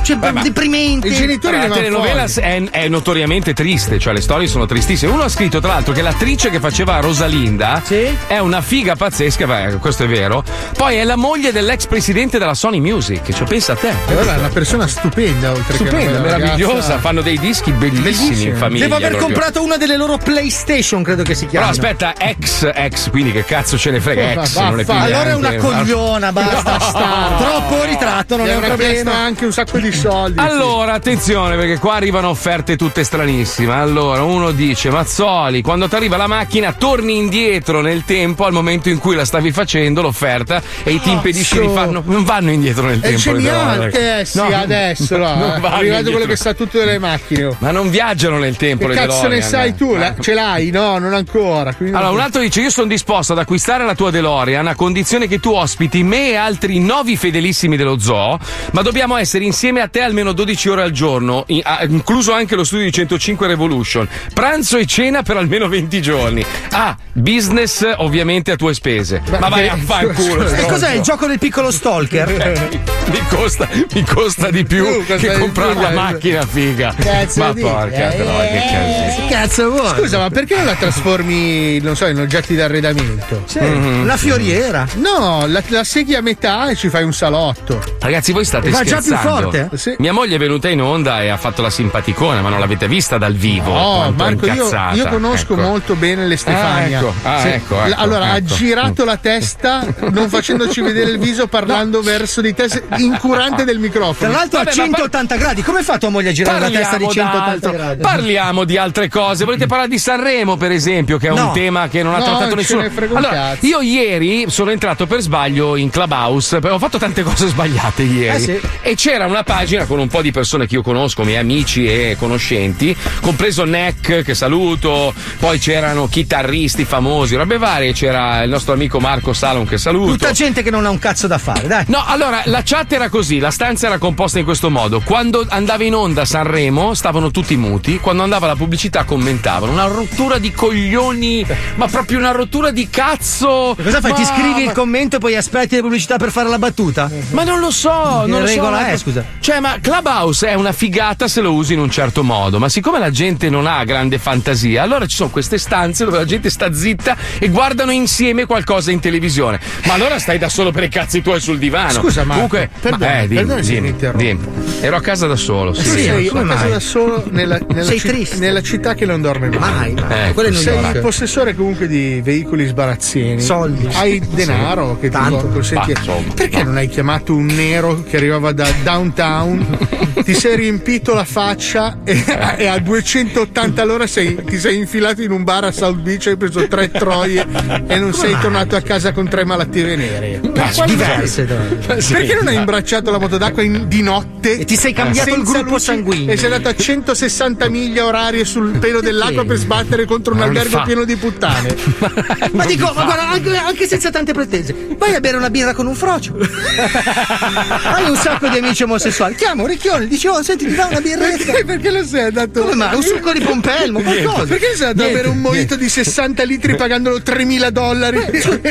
cioè, deprimente. I genitori Allora, ne la vanno telenovela è, è notoriamente triste, cioè le storie sono tristissime. Uno ha scritto, tra l'altro, che l'attrice che faceva Rosalinda è una figa pazzesca, beh, questo è vero. Poi è la moglie dell'ex presidente della Sony Music, cioè pensa a te. E allora è una persona stupenda, oltre Stupenda, meravigliosa, ragazza. fanno dei dischi bellissimi in famiglia. Devo aver proprio. comprato una delle loro PlayStation, credo che si Però chiami. aspetta, ex, ex, quindi che cazzo ce ne frega Oh, ex? va- non è più allora è una cogliona, basta. No. sta. Troppo ritratto, non Gli è un problema. anche un sacco di soldi. Allora, attenzione, perché qua arrivano offerte tutte stranissime. Allora, uno dice: Mazzoli, quando ti arriva la macchina, torni indietro nel tempo al momento in cui la stavi facendo l'offerta e ti impedisci di farlo. Non vanno indietro nel È tempo. le geniale, eh sì, No, adesso là, non è vanno arrivato quello che sa tutto delle macchine. oh. Ma non viaggiano nel tempo Che le cazzo ne sai tu? La- ce l'hai? No, non ancora. Allora, un altro dice: Io sono disposto ad acquistare la tua DeLorean a condizione che tu ospiti me e altri novi fedelissimi dello zoo, ma dobbiamo essere insieme a te almeno 12 ore al giorno, in- ah, incluso anche lo studio di 105 Revolution. Pranzo e cena per almeno 20 giorni. Ah, business ovviamente a tue spese. ma vai a fanculo. E stronzo. cos'è il gioco del piccolo stalker? mi, costa, mi costa di più Uh, che comprare la eh. macchina, figa. Cazzo ma porca Eh, troia, che casino. Cazzo vuoi? Scusa, ma perché non la trasformi, non so, in oggetti d'arredamento? Sì, una fioriera. No, la, la segui a metà e ci fai un salotto. Ragazzi, voi state Va già più scherzando? forte? Sì. Mia moglie è venuta in onda e ha fatto la simpaticona, ma non l'avete vista dal vivo. No, è Marco, io, io conosco Ecco. molto bene le Stefania. Ah, ecco, ah, Sì. ecco, ecco, allora, ha ecco. girato la testa, non facendoci vedere il viso, parlando verso di te, se- incurante del microfono. Tra l'altro Vabbè, a ma 180 gradi. Come fa tua moglie a girare la testa di Parliamo 180 d'altro. gradi? Parliamo di altre cose. Volete parlare di Sanremo, per esempio, che è No. un tema che non ha No, trattato nessuno. Allora, io ieri sono entrato per sbaglio in Clubhouse, ho fatto tante cose sbagliate ieri. Eh sì. E c'era una pagina con un po' di persone che io conosco, miei amici e conoscenti, compreso Neck, che saluto, poi c'erano chitarristi famosi, robe varie, c'era il nostro amico Marco Salon che saluto. Tutta gente che non ha un cazzo da fare, dai. No, allora la chat era così, la stanza era composta in questo modo. Quando andava in onda Sanremo stavano tutti muti, quando andava la pubblicità commentavano. Una rottura di coglioni, ma proprio una rottura di cazzo. Cosa fai? Ma- Ti scrivi il commento e poi aspetti le pubblicità per fare la battuta? Ma non lo so, Che non lo so. regola è, ecco. scusa? Cioè, ma Clubhouse è una figata se lo usi in un certo modo, ma siccome la gente non ha grande fantasia, allora ci sono queste stanze dove la gente sta zitta e guardano insieme qualcosa in televisione. Ma allora stai da solo per i cazzi tuoi sul divano. Scusa, Marco, Comunque, perdona, ma- eh, dimmi, dimmi, dimmi. Ero a casa da solo. Sì, Sì, sei lo so. a casa da solo nella, nella Sei ci- triste. nella città che non dorme mai. Ecco, Quello è New sei York. possessore comunque di veicoli sbarazzini. Soldi. Hai denaro che ti Tanto. consenti. Ma, Perché non hai chiamato un nero che arrivava da downtown? ti sei riempito la faccia e, e a 280 all'ora sei- ti sei infilato in un bar a South Beach, hai preso tre troie e non sei tornato a casa con tre malattie venere. Ma diverse. Perché non hai imbracciato la moto d'acqua in- di notte? E ti sei cambiato il gruppo luci, sanguigno. E sei andato a 160 miglia orarie sul pelo dell'acqua per sbattere contro un Ma albergo pieno di puttane. Ma dico, ma guarda, anche, anche senza tante pretese, vai a bere una birra con un frocio. Hai un sacco di amici omosessuali. Chiamo Ricchione, dice, oh, senti, mi dà una birretta. Perché, perché lo sei andato? Come mai? Un succo di pompelmo, qualcosa. Perché sei andato a bere un mojito di 60 litri pagandolo 3000 dollari?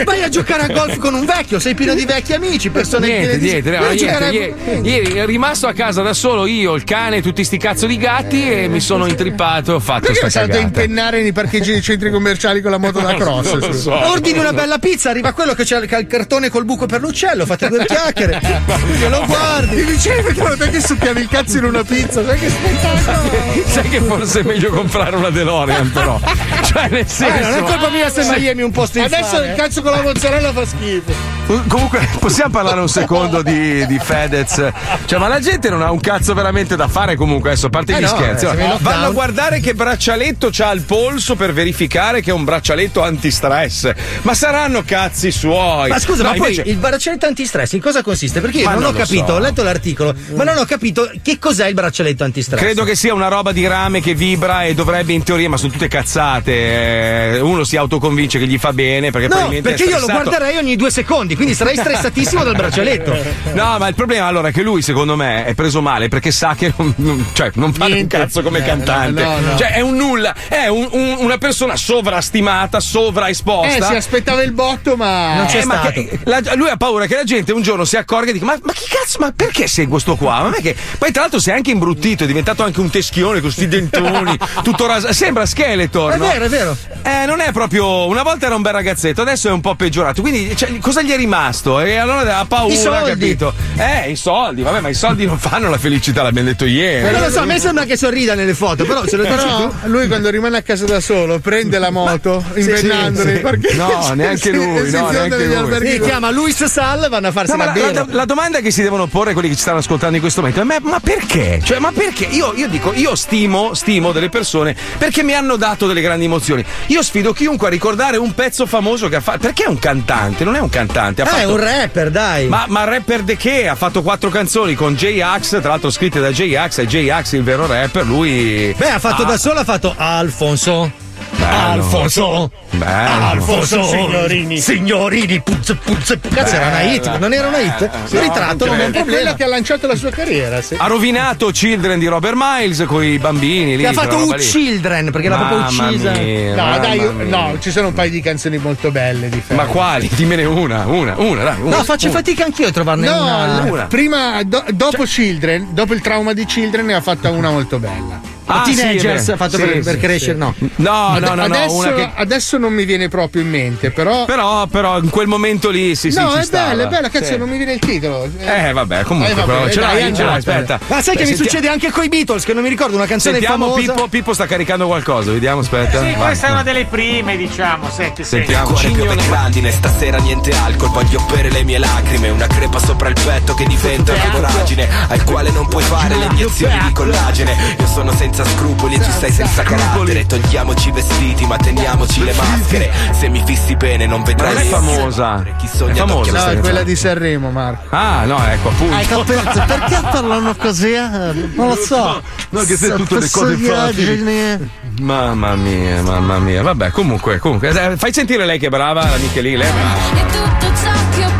Vai a giocare a golf con un vecchio, sei pieno di vecchi amici, persone Niente, di- niente, no, a niente, a- ieri, ieri rimasto a casa da solo io, il cane, tutti sti cazzo di gatti e mi sono intrippato e ho fatto Perché sta sei andato a cagata. impennare nei parcheggi dei centri commerciali con la moto da cross? Non lo so. Ordini una bella pizza, arriva quello che c'ha il, che ha il cartone col buco per l'uccello, fate due chiacchiere. Che lo guardi. Ti dicevi perché te che succhiavi il cazzo in una pizza? Sai che spettacolo! Sai che forse è meglio comprare una DeLorean però. Cioè nel senso... Eh, non è colpa mia se Miami è un posto infame. Adesso il cazzo con la mozzarella fa schifo. Comunque, possiamo parlare un secondo di, di Fedez? Cioè, ma la gente non ha un cazzo veramente da fare comunque, adesso, a parte Eh gli no, scherzi. eh, lockdown. vanno a guardare che braccialetto c'ha al polso per verificare che è un braccialetto antistress. Ma saranno cazzi suoi. Ma scusa, No, ma poi invece- il braccialetto antistress in cosa consiste? Perché io Ma non, non ho capito, so. ho letto l'articolo, ma non ho capito che cos'è il braccialetto antistress. Credo che sia una roba di rame che vibra e dovrebbe in teoria, ma sono tutte cazzate. eh, Uno si autoconvince che gli fa bene perché No, probabilmente perché io lo guarderei ogni due secondi, quindi sarei stressatissimo dal braccialetto. No, ma il problema allora è che lui, secondo me, è preso male perché sa che non, non- cioè, non fa un Niente. cazzo come Eh, cantante. no, no. Cioè, è un nulla, è un- un- una persona sovrastimata, Eh, sovraesposta. si aspettava il botto, ma. Non c'è Eh, ma stato. che- la- lui ha paura che la gente un giorno si accorga e dica: Ma, ma chi cazzo, ma perché seguo sto qua? Ma che. Poi, tra l'altro, si è anche imbruttito, è diventato anche un teschione con sti dentoni, tutto raso. Sembra Skeletor. È no? vero, è vero. Eh, non è proprio. Una volta era un bel ragazzetto, adesso è un po' peggiorato. Quindi, cioè, cosa gli è rimasto? E allora ha paura, I soldi. capito? Eh, i soldi, vabbè, ma i soldi non fanno la felicità, l'abbiamo detto ieri. non lo so, a me sembra che sorrida nelle foto, però se lo dici Però tu. lui quando rimane a casa da solo prende la moto invennando sì, nei sì. parcheggi. No, neanche lui, no, neanche lui. Si chiama Luis Sal, vanno a farsi No, ma la la, birra. la- la domanda che si devono porre quelli che ci stanno ascoltando in questo momento è: ma, ma perché? Cioè, ma perché? Io, io dico, io stimo, stimo delle persone perché mi hanno dato delle grandi emozioni. Io sfido chiunque a ricordare un pezzo famoso che ha fatto. Perché è un cantante? Non è un cantante. Ha Ah, è fatto- un rapper, dai. Ma, ma rapper de che? Ha fatto quattro canzoni con J-Ax, tra l'altro scritte da J-Ax, e J-Ax il vero rapper, lui. Beh, ha fatto Ah, da solo, ha fatto Alfonso. Alfonso. Bello. Alfonso. Signorini. Signorini. Puzze, puzze. Cazzo, era una hit. Non era una hit? Il ritratto non è un È quella problema. che ha lanciato la sua carriera. sì. Ha rovinato Children di Robert Miles con i bambini lì. Che ha fatto lì. Children perché l'ha proprio uccisa. mia, No, dai, io- no, ci sono un paio di canzoni molto belle di Ferro. Ma quali? Dimmene una, una, una, dai. Una, No, faccio una. fatica anch'io a trovarne No, una. Una. prima, do- dopo Children, dopo il trauma di Children, ne ha fatta una molto bella. Ah, Teenagers sì, ha fatto sì, per, sì, per crescere, no. No, no, no, no, adesso, una che. adesso non mi viene proprio in mente, però. Però, però, in quel momento lì, sì, sì, no, ci è stava. bella, è bella, cazzo, Sì. non mi viene il titolo. Eh, vabbè, comunque, Eh, vabbè, però, ce l'hai, ce l'hai, aspetta. Ma sai che Beh, mi succede anche con i Beatles, che non mi ricordo una canzone Sentiamo. Pippo, Pippo sta caricando qualcosa, vediamo, aspetta. Sì, questa è una delle prime, diciamo. Senti, senti. Sentiamo. Cuore piove grandine, stasera niente alcol Voglio bere le mie lacrime Una crepa sopra il petto che diventa una voragine Al quale non puoi fare le iniezioni di collagene Io sono senza senza scrupoli e tu stai senza carattere Togliamoci i vestiti ma teniamoci le maschere Se mi fissi bene non vedrai Non è famosa. Chi È sogna famosa d'occhio No, è quella di Sanremo, Marco. Ah, no, ecco, appunto. Hai capito? Perché parlano così? eh? Non lo so. No, che sei tutte le cose Stupidaggini. Mamma mia, mamma mia. Vabbè, comunque, comunque. eh, Fai sentire lei che è brava, la Michelin, lei è brava. E tutto ciò che ho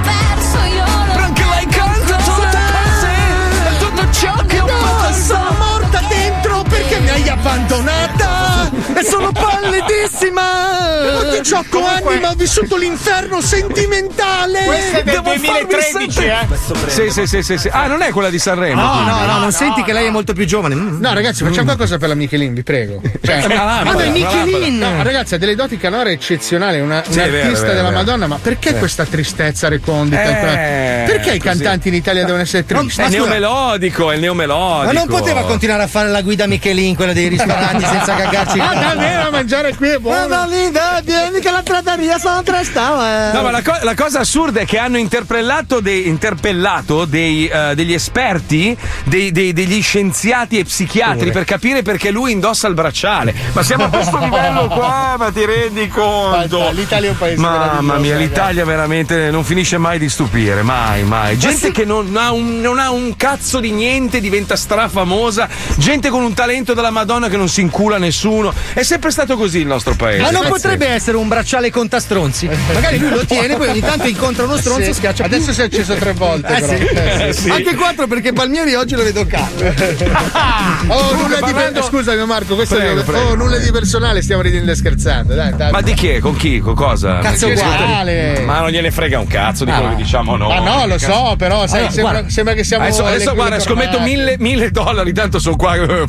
abbandonata e sono pallidissima. Ho 18 anni, ma ho vissuto l'inferno sentimentale. Questo è del Devo farmi 2013, sempre- eh. Sì, sì, sì, sì, sì. Ah, non è quella di Sanremo. No, quindi. no, no, non senti che lei è molto più giovane. Mm. No, ragazzi, facciamo qualcosa per la Michelin, vi prego. Cioè, ma dai, una Michelin! No, ragazzi, ha delle doti canore eccezionali, una, Sì, è vero, un'artista è vero, della è vero. Madonna, ma perché Sì. questa tristezza recondita? Eh, perché i cantanti in Italia devono essere tristi? È Ma neomelodico, è il neomelodico. Ma non poteva continuare a fare la guida Michelin, quella dei ristoranti, senza cagarci. Ah, davvero, a mangiare qui è buono. Ma lì, dai, vieni che la trattoria sono tre stava. No, ma la, co- la cosa assurda è che hanno interpellato, dei, interpellato dei, eh, degli esperti, dei- dei- degli scienziati e psichiatri per capire perché lui indossa il bracciale. Ma siamo a questo livello qua, ma ti rendi conto? L'Italia è un paese Mamma mia, ragazzi. l'Italia veramente non finisce mai di stupire, mai, mai. Gente che non ha, un, non ha un cazzo di niente diventa strafamosa, gente con un talento della Madonna che non si incula nessuno. È sempre stato così il nostro paese. Ma non Pazzesco. potrebbe essere un bracciale contastronzi. Magari lui lo tiene, poi ogni tanto incontra uno stronzo Sì. e schiaccia. Adesso si è acceso tre volte. Eh però. sì. Eh, sì. Anche quattro perché Palmieri oggi lo vedo calmo. Oh, nulla di parlando- Scusami, Marco, questo Prego, è prego, oh, nulla di personale, stiamo ridendo e scherzando. Dai, dai. Ma di chi? Con chi? Con cosa? Cazzo uguale. Ma non gliene frega un cazzo di Ah. quello che diciamo noi. Ah, no, lo so, però sai, Allora, sembra, sembra che siamo. Adesso, adesso guarda, scommetto mille, mille dollari, tanto sono qua, eh,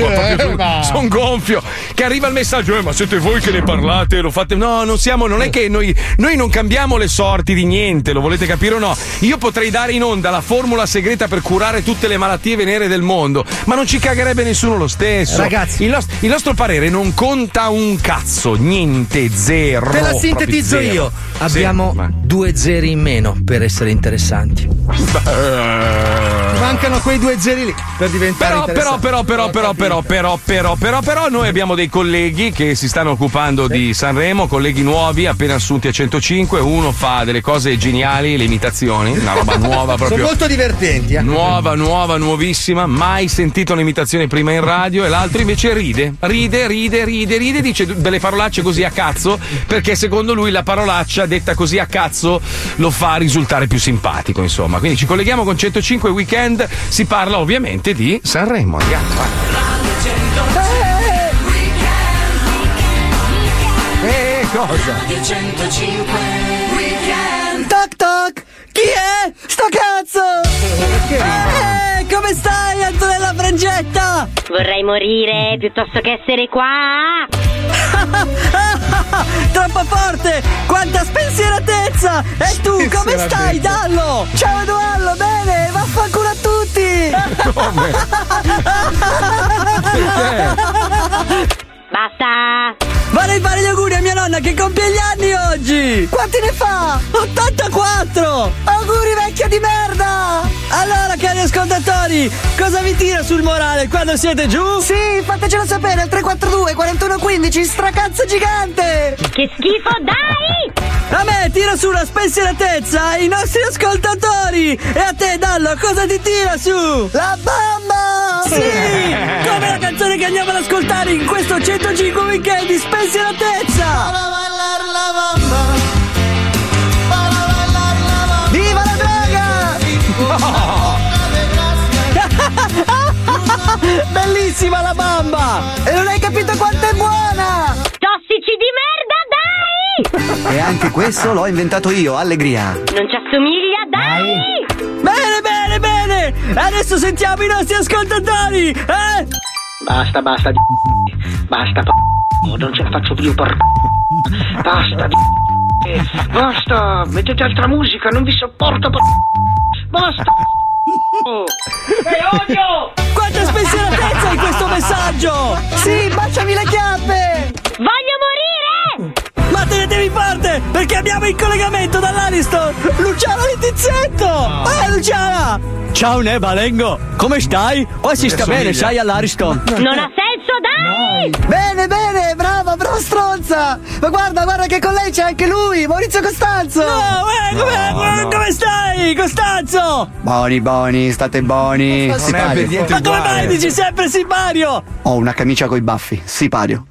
sono gonfio. Che arriva il messaggio, eh, ma siete voi che ne parlate, lo fate. No, non siamo, non è che noi, noi non cambiamo le sorti di niente, lo volete capire o no? Io potrei dare in onda la formula segreta per curare tutte le malattie venere del mondo, ma non ci cagherebbe nessuno lo stesso. Ragazzi. il, nost- il nostro parere non conta un cazzo, niente, zero. Te la sintetizzo io. Sì, Abbiamo ma- due zeri in meno per essere interessanti. Eh. Mancano quei due zeri lì per diventare Però, però, però, però, però, però, però, però, però, però, noi abbiamo dei colleghi che si stanno occupando di Sanremo, colleghi nuovi, appena assunti a 105. Uno fa delle cose geniali, le imitazioni, una roba nuova Sono proprio. molto divertenti. eh. Nuova, nuova, nuovissima, mai sentito un'imitazione prima in radio e l'altro invece ride, ride, ride, ride, ride, dice delle parolacce così a cazzo perché secondo lui la parolaccia detta così a cazzo lo fa risultare più simpatico, insomma. Quindi ci colleghiamo con 105 Weekend, si parla ovviamente di Sanremo, andiamo. vai. Eh, cosa? Toc toc! Chi è? Sto cazzo! Eh, come stai, Antonella Frangetta? Vorrei morire piuttosto che essere qua. Troppo forte! Quanta spensieratezza! E tu come stai, Dallo? Ciao Edoardo, bene? Vaffanculo a tutti! Basta. Vorrei fare gli auguri a mia nonna che compie gli anni oggi! Quanti ne fa? 84! Auguri vecchia di merda! Allora, cari ascoltatori, cosa vi tira sul morale quando siete giù? Sì, fatecelo sapere al 342 4115 stracazzo gigante! Che schifo, dai! A me tira su la spensieratezza i nostri ascoltatori! E a te, Dallo, cosa ti tira su? La bamba! Sì! Come la canzone che andiamo ad ascoltare in questo 105 weekend di spensieratezza! Viva la droga! Bellissima la bamba! E non hai capito quanto è buona! Tossici di merda! E anche questo l'ho inventato io, allegria. Non ci assomiglia, dai! Bene, bene, bene! Adesso sentiamo i nostri ascoltatori! Eh? Basta, basta, di... basta, non ce la faccio più, por... Basta, di... Basta, mettete altra musica, non vi sopporto, por... Basta, oh. Quanta spensieratezza in questo messaggio! Sì, baciami le chiappe! Voglio morire! Ma tenetevi forte, perché abbiamo in collegamento dall'Ariston Luciana Letizzetto! Eh, Luciana! Ciao Neba Lengo, come stai? Qua si sta bene, sai all'Ariston? Non ha senso dai! Bene, bene, brava, brava stronza! Ma guarda, guarda che con lei c'è anche lui, Maurizio Costanzo! No, eh, come, come stai, Costanzo? Boni, boni, state boni. Sipario. Ma come mai dici sempre Sipario? Ho una camicia coi baffi, sipario.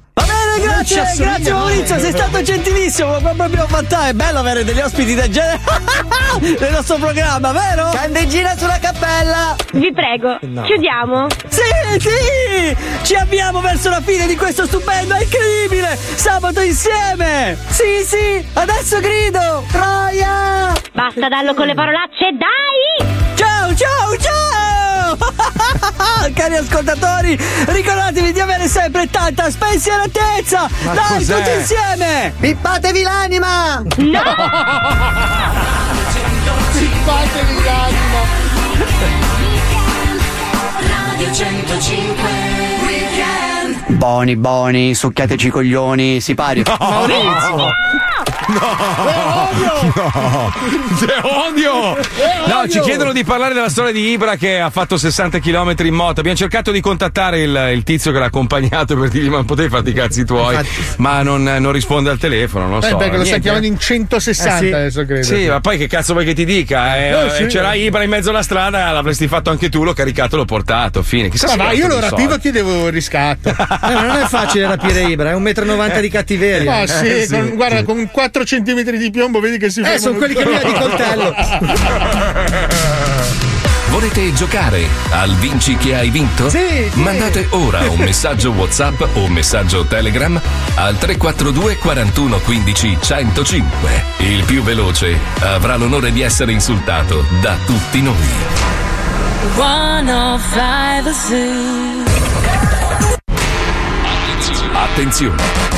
Grazie, grazie. Maurizio, sei stato gentilissimo, ma proprio fantastico, è bello avere degli ospiti del genere nel nostro programma, vero? Candeggina sulla cappella! Vi prego, No. chiudiamo. Sì, sì! Ci avviamo verso la fine di questo stupendo e incredibile sabato insieme! Sì, sì, adesso grido! Troia! Basta darlo con le parolacce, dai! Ciao, ciao, ciao! Cari ascoltatori, ricordatevi di avere sempre tanta spensieratezza! Ma Dai, cos'è? tutti insieme! Pippatevi l'anima! No! Pippatevi l'anima! Radio 105 Weekend Boni, boni, succhiateci i coglioni, sipario. Maurizio! No! Te odio! No, ci chiedono di parlare della storia di Ibra che ha fatto 60 km in moto. Abbiamo cercato di contattare il, il tizio che l'ha accompagnato per dirgli: Ma potevi farti i cazzi tuoi, ma non, non risponde al telefono. Non lo Eh, so. perché lo sta niente. chiamando in 160 Eh, sì. adesso credo. Sì, ma poi che cazzo vuoi che ti dica? Eh, Eh, eh, sì. C'era Ibra in mezzo alla strada, l'avresti fatto anche tu, l'ho caricato, l'ho portato. Fine. Chissà Ma ha io lo rapivo e soldi. chiedevo il riscatto. Eh, ma non è facile rapire Ibra, è un metro e novanta di cattiveria. Ma sì, Eh, con- guarda, con 4 cm di piombo vedi che si ferma. sono quelli che mi ha di coltello. Volete giocare al Vinci che hai vinto? Sì, sì. Mandate ora un messaggio WhatsApp o un messaggio Telegram al 342 41 15 105. Il più veloce avrà l'onore di essere insultato da tutti noi. 105 Zoo Attenzione!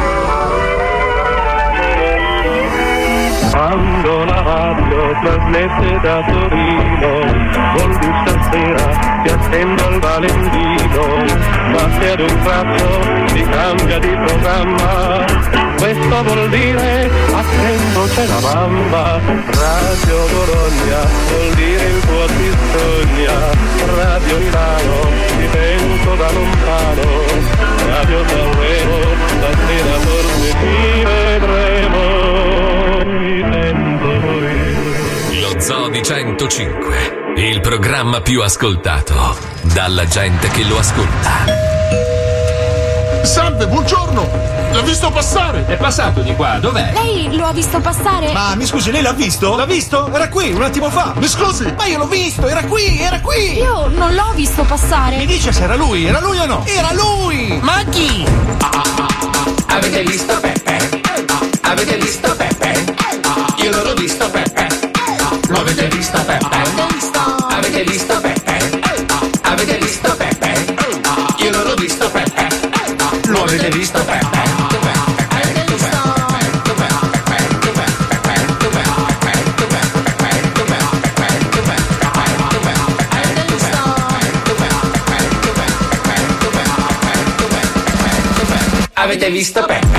Quando la radio trasmette da Torino, vuol dire stasera ti attendo al Valentino, ma se ad un tratto si cambia di programma, questo vuol dire attento c'è la mamma, Radio Bologna vuol dire il tuo ti sogna, Radio Milano ti penso da lontano, Radio Sanremo stasera forse ti vedremo. Lo Zoo di 105, il programma più ascoltato dalla gente che lo ascolta. Salve, buongiorno! L'ho visto passare! È passato di qua, dov'è? Lei lo ha visto passare? Ma mi scusi, lei l'ha visto? L'ha visto? Era qui, un attimo fa. Mi scusi? Ma io l'ho visto, era qui, era qui. Io non l'ho visto passare. Mi dice se era lui, era lui o no? Era lui! Ma chi? Avete visto Peppe? Avete visto Peppe? Io non l'ho visto Peppe. Lo avete visto Peppe? Avete visto Peppe? Avete visto Peppe? Io non l'ho visto Peppe. Lo avete visto Peppe? Avete visto Peppe?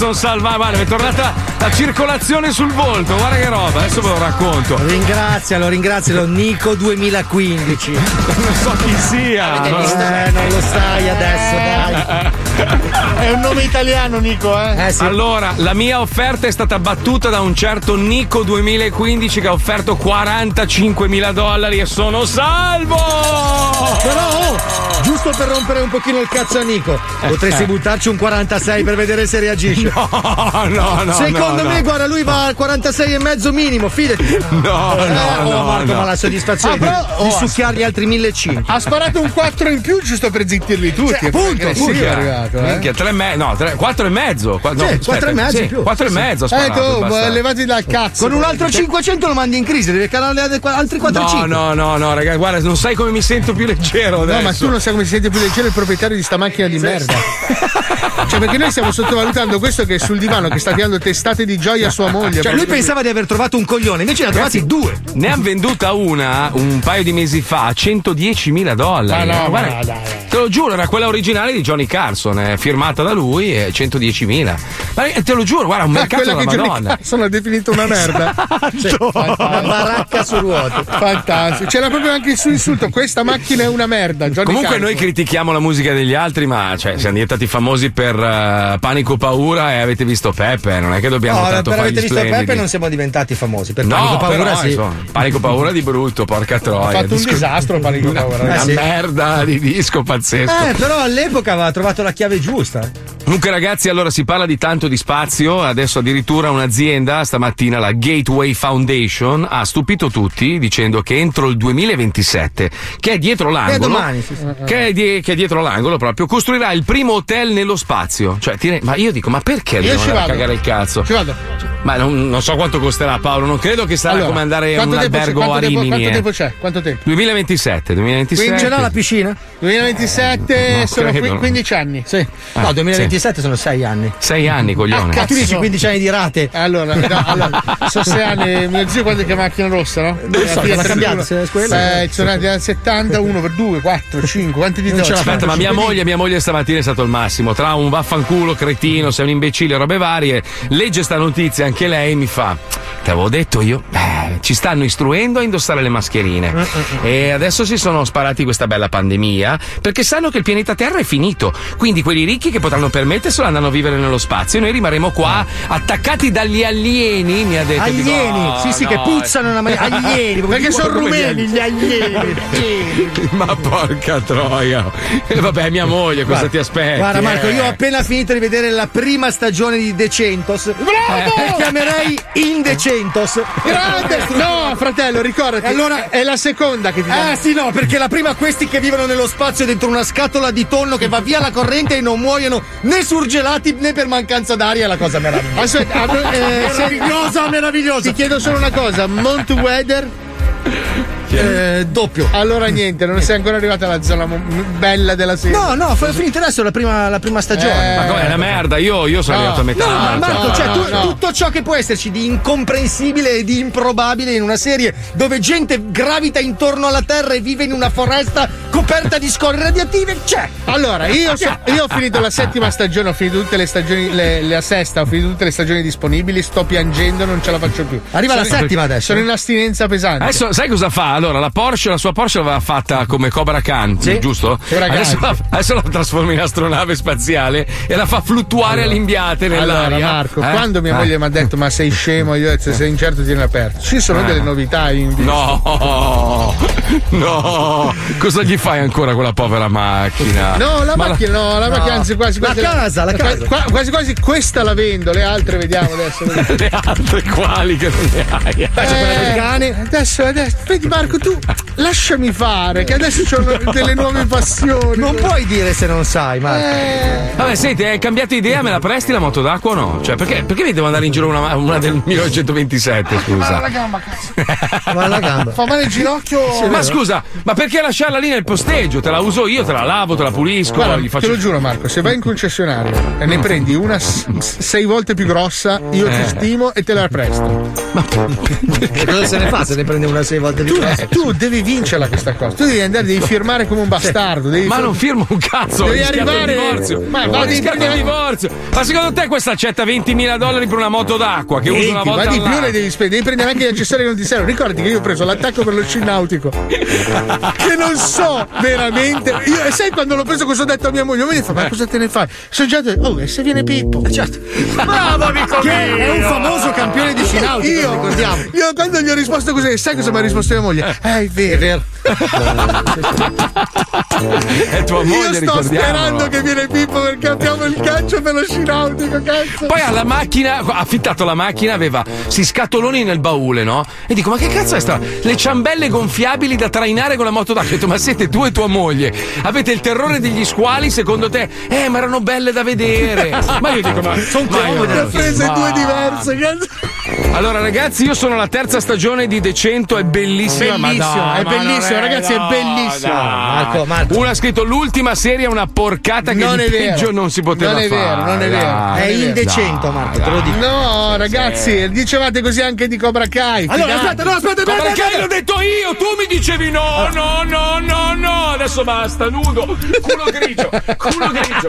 Sono salvato. Guarda, mi è tornata la circolazione sul volto. Guarda che roba, adesso ve lo racconto. Ringrazialo, ringrazialo, Nico 2015. Non so chi sia. Eh, non lo sai adesso, dai. È un nome italiano, Nico, eh? Allora, la mia offerta è stata battuta da un certo Nico 2015 che ha offerto 45 mila dollari e sono salvo! Però, oh, giusto per rompere un pochino il cazzo a Nico, potresti Eh. buttarci un 46 per vedere se reagisce. No, no, no. Secondo no, me, no. guarda, lui va al 46 e mezzo minimo, fidati. No, Eh, no, oh, no, Marco, no. ma la soddisfazione Ah, però- di, oh, succhiargli altri 1500. Ha sparato un 4 in più giusto per zittirli tutti. Cioè, appunto, appunto. sì, è arrivato, eh. Minchia, tre e me- no, tre- quattro e mezzo. Qua- no, Sì, aspetta, quattro e mezzo sì, più. Quattro Sì, e mezzo. Eh, sparato, tu, basta. levati dal cazzo. Con un altro Cioè, 500 lo mandi in crisi, devi calare altri 400. No, no, no, no, ragazzi, guarda, non sai come mi sento più leggero adesso. No, ma tu non sai come si sente più leggero il proprietario di sta macchina di merda. Cioè, perché noi stiamo sottovalutando questo che è sul divano che sta tirando testate di gioia a sua moglie. Cioè, lui pensava di aver trovato un coglione, invece ne ha trovati due. Ne ha venduta una un paio di mesi fa a 110 mila dollari. Ma no, Guarda, ma dai. Te lo giuro, era quella originale di Johnny Carson, è firmata da lui e 110 mila. Ma eh, te lo giuro, guarda, un Ah, mercato quella della Madonna. Carson ha definito una merda. Sì, Una baracca su ruote. Fantastico. C'era proprio anche il suo insulto. Questa macchina è una merda. Johnny Comunque Carson. noi critichiamo la musica degli altri, ma cioè, siamo diventati famosi per eh, Panico Paura e avete visto Peppe, non è che dobbiamo No, tanto per fare avete gli visto splendidi. Peppe non siamo diventati famosi. Per No, panico paura però, sì. insomma, panico paura di brutto, porca troia. Ha fatto un Disco- disastro Panico Paura. Una Eh, sì. merda di disco pazzesco. Eh, però all'epoca aveva trovato la chiave giusta. Comunque, ragazzi, allora si parla di tanto di spazio. Adesso addirittura un'azienda, stamattina la Gateway Foundation, ha stupito tutti dicendo che entro il 2027, che è dietro l'angolo, domani, sì, sì. Che, è di- che è dietro l'angolo proprio, costruirà il primo hotel nello spazio. Cioè, ti re- ma io dico, ma perché Io devono ci andare a vado. cagare il cazzo? Ci vado. Ma non, non so quanto costerà, Paolo. Non credo che sarà Allora, come andare a un tempo c'è? albergo a Quanto tempo, Rimini. quanto eh. tempo c'è? Quanto tempo? 2027, 2027. Quindi Ce l'ha la piscina? 2027 No, sono credo, qui- no. 15 anni. Sì. No, 2027 sono 6 anni. Sei anni, coglione. Ah, tu dici 15 anni di rate. Allora, no, allora, sono 6 anni. Mio zio quando è che macchina rossa, no? Non so, l'ha cambiata, 31. se è quella. Eh, sono andati dal 70, 1 per 2, 4, 5. Quanti di Non ce la Aspetta, ma mia moglie, mia moglie stamattina è stato il massimo. Tra un vaffanculo, cretino, sei un imbecille, robe varie. Legge sta notizia, anche lei mi fa. Ti avevo detto io, eh, ci stanno istruendo a indossare le mascherine. E adesso si sono sparati questa bella pandemia perché sanno che il pianeta Terra è finito. Quindi quelli ricchi che potranno permetterselo andranno a vivere nello spazio e noi rimarremo qua attaccati dagli alieni, mi ha detto. Dico, Alieni, "Oh, sì, sì, che no, puzzano una maniera. Alieni, Perché sono gli rumeni gli alieni. Ma porca troia. E vabbè, mia moglie, cosa ti aspetti? Guarda Marco, eh? io ho appena finito di vedere la prima stagione di Decentos. Bravo! E chiamerei Indecentos. Grande! No, fratello, ricordati. Allora- è la seconda che ti dà. Eh sì, no, perché la prima questi che vivono nello spazio dentro una scatola di tonno che va via la corrente e non muoiono né surgelati né per mancanza d'aria è la cosa meravigliosa. Aspetta, ah, eh, meravigliosa, meravigliosa. Ti chiedo solo una cosa, Mount Weather. Eh, doppio. Allora niente, non sei ancora arrivata alla zona mo- bella della serie. No, no, è finita adesso la prima, la prima stagione. Eh, Ma com'è una merda? Io, io sono No. arrivato a metà. No, ma Marco, no, cioè, no, tu- no. tutto ciò che può esserci di incomprensibile e di improbabile in una serie dove gente gravita intorno alla Terra e vive in una foresta coperta di scorie radioattive, c'è. Allora, io, so- io ho finito la settima stagione, ho finito tutte le stagioni, le- la sesta, ho finito tutte le stagioni disponibili, sto piangendo, non ce la faccio più. Arriva la Sono- settima adesso. Sono in astinenza pesante. Adesso sai cosa fa? Allora, la Porsche, la sua Porsche l'aveva fatta come Cobra Khan, giusto? Cobra Khan. Adesso la, adesso la trasforma in astronave spaziale e la fa fluttuare all'imbiate nell'aria. Allora, Marco, Eh? quando mia Eh. moglie mi ha detto ma sei scemo, io ho detto se sei incerto tieni aperto. Ci sono Eh. delle novità in vista. No, no, cosa gli fai ancora con la povera macchina? No, la Ma macchina, no, la No. macchina anzi quasi La quasi. casa, la casa. qua- quasi quasi questa la vendo, le altre vediamo adesso. Le altre quali che non ne hai? Eh, Adesso, adesso, vedi Marco, tu lasciami fare, che adesso ho delle nuove passioni. Non puoi dire se non sai, Marco. Eh, Vabbè, senti, hai cambiato idea, me la presti la moto d'acqua o no? Cioè, perché, perché mi devo andare in giro una, una del 1927, Ma scusa? la gamba, cazzo. Ma la gamba. Fa male il ginocchio. Ma Ma scusa, ma perché lasciarla lì nel posteggio? Te la uso io, te la lavo, te la pulisco, Guarda, gli te faccio. lo giuro Marco, se vai in concessionario e ne prendi una s- sei volte più grossa, io Eh. ti stimo e te la presto. Che cosa se ne fa se ne prende una sei volte più Tu, grossa? tu devi vincerla questa cosa. Tu devi andare, devi firmare come un bastardo. Devi Ma fir- non firmo un cazzo, Devi arrivare. divorzio. Ma Ho va di rischiato il divorzio. Ma secondo te questa accetta 20.000 dollari per una moto d'acqua che uso una volta ma di più le devi spendere, devi prendere anche gli accessori che non ti servono. Ricordati che io ho preso l'attacco per lo sci nautico. che non so veramente. Io, e sai quando l'ho preso cosa ho detto a mia moglie? Moglie fa, ma cosa te ne fai? Sono già detto, oh, e se viene Pippo? Certo. Bravo, amico Che mio! è un famoso campione di sci nautico, Io, io quando gli ho risposto così, sai cosa mi ha risposto mia moglie? Eh, è vero. È tua moglie, Io sto sperando che viene Pippo perché abbiamo il calcio per lo sci nautico, cazzo. Poi ha la macchina, ha affittato la macchina, aveva sti scatoloni nel baule, no? E dico, ma che cazzo è sta? Le ciambelle gonfiabili da trainare con la moto d'acqua. Ho detto, ma siete tu e tua moglie. Avete il terrore degli squali, secondo te? Eh, ma erano belle da vedere. Ma io dico, ma sono ma io- Ne ho prese ma- due diverse, cazzo. Allora, ragazzi, io sono alla terza stagione di Decento, è bellissima. Bellissimo, è bellissimo, ragazzi, è bellissimo. Marco, Marco. Uno ha scritto l'ultima serie è una porcata che Non di è vero. peggio non si poteva Non è fare. vero, non è vero. dai. È indecento, Dai, Marco, te lo dico. No, ragazzi, dicevate così anche di Cobra Kai. Allora, aspetta, no, aspetta, Cobra Kai l'ho detto io, tu mi dicevi no, no, no, no, no, adesso basta, nudo, culo grigio, culo grigio.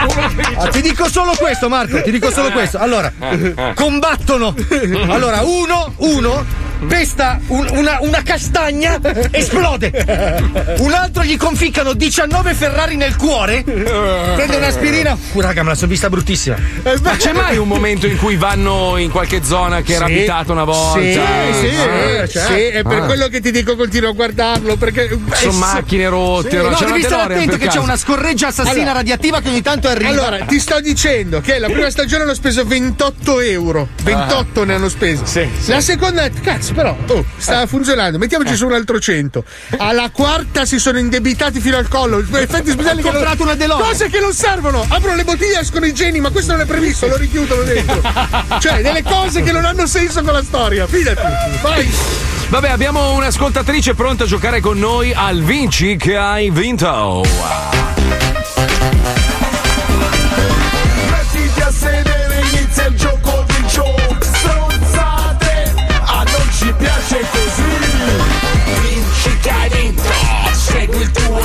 Culo grigio. Ah, ti dico solo questo, Marco. Ti dico solo questo. Allora, Eh, eh. combattono. Allora, uno, uno pesta un- una, una castagna, esplode. Un altro gli conficcano 19 Ferrari nel cuore. Prende un'aspirina. Uh, raga, me la sono vista bruttissima. Ma c'è mai un momento in cui vanno in qualche zona che era Sì. abitata una volta? Sì, sì, Ah, sì, sì, è per Ah. quello che ti dico continuo a guardarlo perché Sono eh, macchine rotte, sì. no? C'è una devi stare attento che c'è caso. una scorreggia assassina Allora- radiativa che ogni tanto arriva. Allora, ti sto dicendo che la prima stagione hanno speso 28 euro. 28 ne hanno speso. La seconda, cazzo, però, oh, sta funzionando. Mettiamoci su un altro 100. Alla quarta si sono indebitati fino al collo. Effetti speciali Ho non- comprato una DeLorean. Cose che non servono. Aprono le bottiglie, escono i geni, ma questo non è previsto, lo richiudono dentro. Cioè, delle cose che non hanno senso con la storia. Fidati. Vai. Vabbè, abbiamo un'ascoltatrice pronta a giocare con noi al Vinci che hai vinto. Mettiti a sedere, inizia il gioco.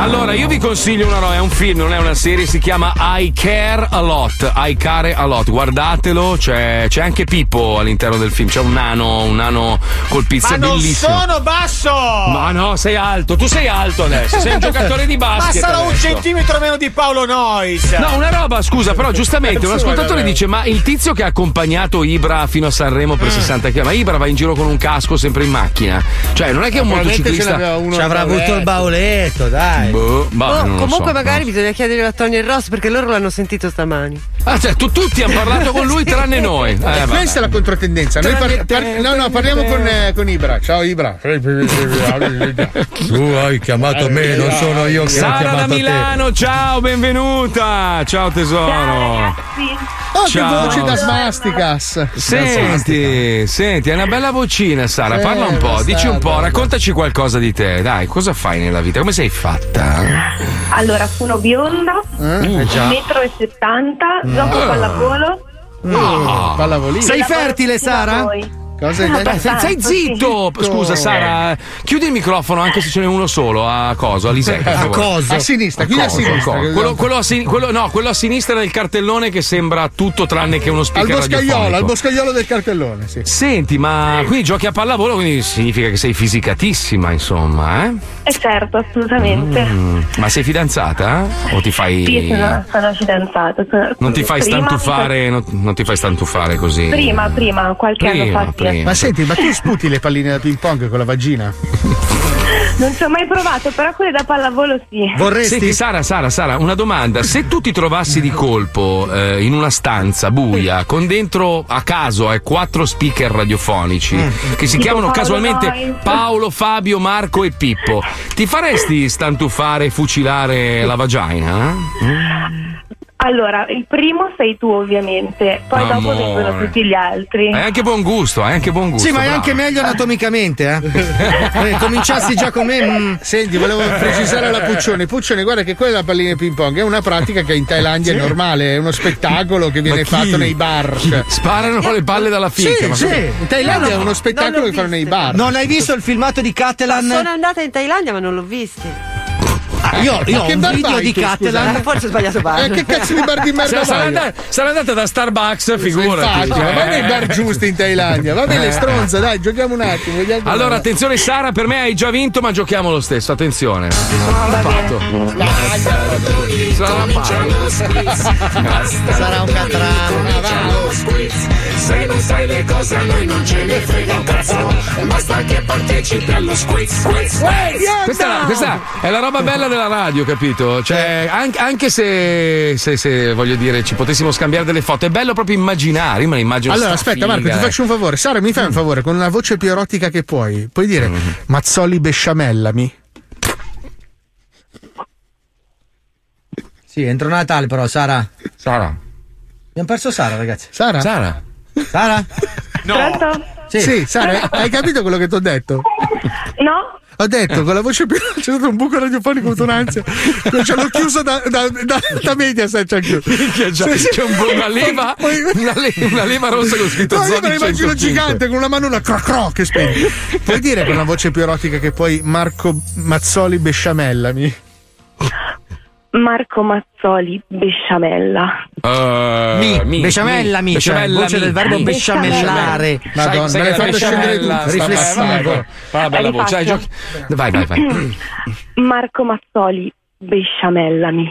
Allora, io vi consiglio una roba, è un film, non è una serie, si chiama I Care a Lot. I Care a Lot, guardatelo, c'è, c'è anche Pippo all'interno del film, c'è un nano, un nano col pizza Ma non bellissimo. sono basso! Ma no, sei alto, tu sei alto adesso, sei un giocatore di basket. Ma sarò un centimetro meno di Paolo Nois! No, una roba, scusa, però giustamente un ascoltatore dice: Ma il tizio che ha accompagnato Ibra fino a Sanremo Mm. per 60 km, ma Ibra va in giro con un casco sempre in macchina. Cioè, non è che è un motociclista. Ci avrà avuto il bauletto, dai. Boh, bah, Oh, non lo comunque so. magari bisogna chiedere a Tony e Ross perché loro l'hanno sentito stamani. Ah, cioè, tu- tutti hanno parlato con lui tranne noi. Eh, vabbè. Questa è la controtendenza. Noi par- par- no, no, parliamo con, eh, con Ibra. Ciao Ibra. Tu hai chiamato me, non sono io che ho Sara da chiamato te. Milano, ciao, benvenuta. Ciao tesoro. Oh, che Ciao. voce da smasticas. Senti, senti, è una bella vocina, Sara. Eh, Parla un po', dici un po', raccontaci qualcosa di te. Dai, cosa fai nella vita? Come sei fatta? Allora, sono bionda, Eh, già. 1,70 m, gioco Ah. pallavolo. No. Pallavolino. Sei fertile, a Sara? voi. Cosa hai Ah, detto? Beh, stai, stai zitto! Scusa, Sara, chiudi il microfono anche se ce n'è uno solo. A coso, a per A favore. coso? A sinistra, quindi a coso, sinistra, coso. Quello, quello a sin- quello- no, quello a sinistra del cartellone che sembra tutto tranne che uno Al speaker boscaiolo, radiofonico. al boscaiolo del cartellone, sì. Senti, ma quindi giochi a pallavolo, quindi significa che sei fisicatissima, insomma, eh? Eh certo, assolutamente. Mm, Ma sei fidanzata? O ti fai. Sì, sono, sono fidanzata. sono- Non ti fai prima- stantufare, non, non ti fai stantufare così. Prima, prima, qualche Prima, anno fa sì, Piccolino. Ma senti, ma tu sputi le palline da ping pong con la vagina? Non ci ho mai provato, però quelle da pallavolo sì. Senti, Sara, Sara, Sara, una domanda. Se tu ti trovassi di colpo eh, in una stanza buia con dentro a caso eh, quattro speaker radiofonici che si Tipo chiamano Paolo casualmente Noyes. Paolo, Fabio, Marco e Pippo, ti faresti stantufare e fucilare la vagina? Allora, il primo sei tu ovviamente, poi dopo Amore. vengono tutti gli altri. Hai anche buon gusto, hai anche buon gusto. Sì, ma è brava. anche meglio anatomicamente, eh. Eh, Cominciassi già con me. mm. Senti, volevo precisare alla Puccione. Puccione, guarda che quella della pallina di ping pong è una pratica che in Thailandia Sì. è normale, è uno spettacolo che viene chi? fatto nei bar. Sparano le palle dalla fica. Sì, ma sì. In Thailandia è uno spettacolo che fanno nei bar. Non hai visto il filmato di Catalan? Sono andata in Thailandia ma non l'ho visti. Io, io ho che un bar video vai di? Catalan. Eh, forse ho sbagliato bar. Eh, che cazzo di bar di merda Sarà, sarà andata, sarà andata da Starbucks, figurati. Infatti, ma vai nei bar Eh. giusti in Thailandia. Va bene, Eh. stronza, dai, giochiamo un attimo. Allora, attenzione Sara, per me hai già vinto, ma giochiamo lo stesso, attenzione. Fatto. Sarà Sarà un catrano. Se non sai le cose a noi non ce ne frega un cazzo Basta che partecipi allo squiz squiz squiz Questa, è la- questa è la roba bella della radio, capito? Cioè, anche, anche se, se- se, voglio dire ci potessimo scambiare delle foto, è bello proprio immaginare. Io me la immagino. Allora, aspetta, Marco, ti strafiga, faccio un favore. Sara, mi fai un favore con una voce più erotica che puoi. Puoi dire Mm-hmm. Mazzoli besciamellami. Sì, entro Natale però, Sara. Sara. Abbiamo perso Sara, ragazzi. Sara? Sara. Sara? Pronto? Sì, Sara, hai capito quello che ti ho detto? No? Ho detto con la voce più. C'è stato un buco radiofonico, un'ansia. Ce l'ho chiuso da, da, da, da Mediaset. C'è, chiuso. Sì, sì. c'è un po' una leva, una, le- una leva rossa con scritto No, io me la immagino 105. gigante con una mano una cro cro che spegne. Puoi dire con una voce più erotica che poi Marco Mazzoli besciamellami? Marco Mazzoli besciamella. Eh, Mi, besciamellami, cioè, voce del verbo mi. besciamellare. Madonna, Sai- me l'hai sai che fatto la scendere besciamella- tutto. Riflessivo. Fa la bella voce. Giochi. Vai, vai, vai. Marco Mazzoli besciamellami.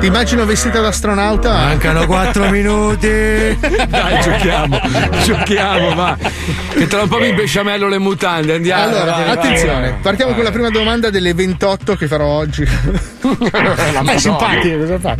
Ti immagino vestita da astronauta? Mancano 4 minuti. Dai, giochiamo, giochiamo, va. Che tra un po' mi besciamello le mutande, andiamo. Allora, vai, vai, attenzione, vai. partiamo con la prima domanda delle 28 che farò oggi. Madonna. È simpatico, cosa fa?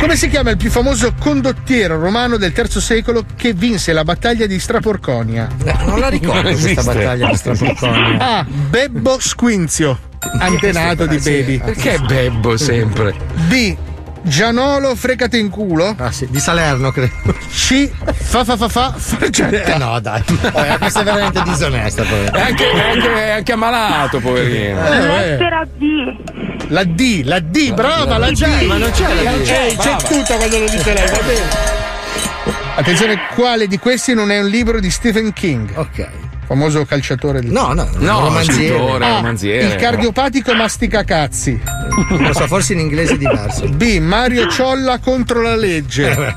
Come si chiama il più famoso condottiero romano del III secolo che vinse la battaglia di Straporconia? Non la ricordo Non questa battaglia di Straporconia. A. Bebbo Squinzio, antenato di Baby. Perché Bebbo sempre? B. Gianolo frecate in culo. Ah sì, di Salerno credo. C. Fa fa fa fa fargetta. Eh no, dai. Eh, questa è veramente disonesta. È anche, è anche, è anche ammalato, poverino. Eh, eh. Lettera D. La D, la D, brava, la D. c'è, ma non c'è la D. C'è, c'è tutta quando lo dice lei, va bene. Attenzione, quale di questi non è un libro di Stephen King? Ok. Famoso calciatore di No, no, No, romanziere. scrittore, A. romanziere. Il cardiopatico mastica cazzi. Non lo so, forse in inglese è diverso. B. Mario Ciolla contro la legge.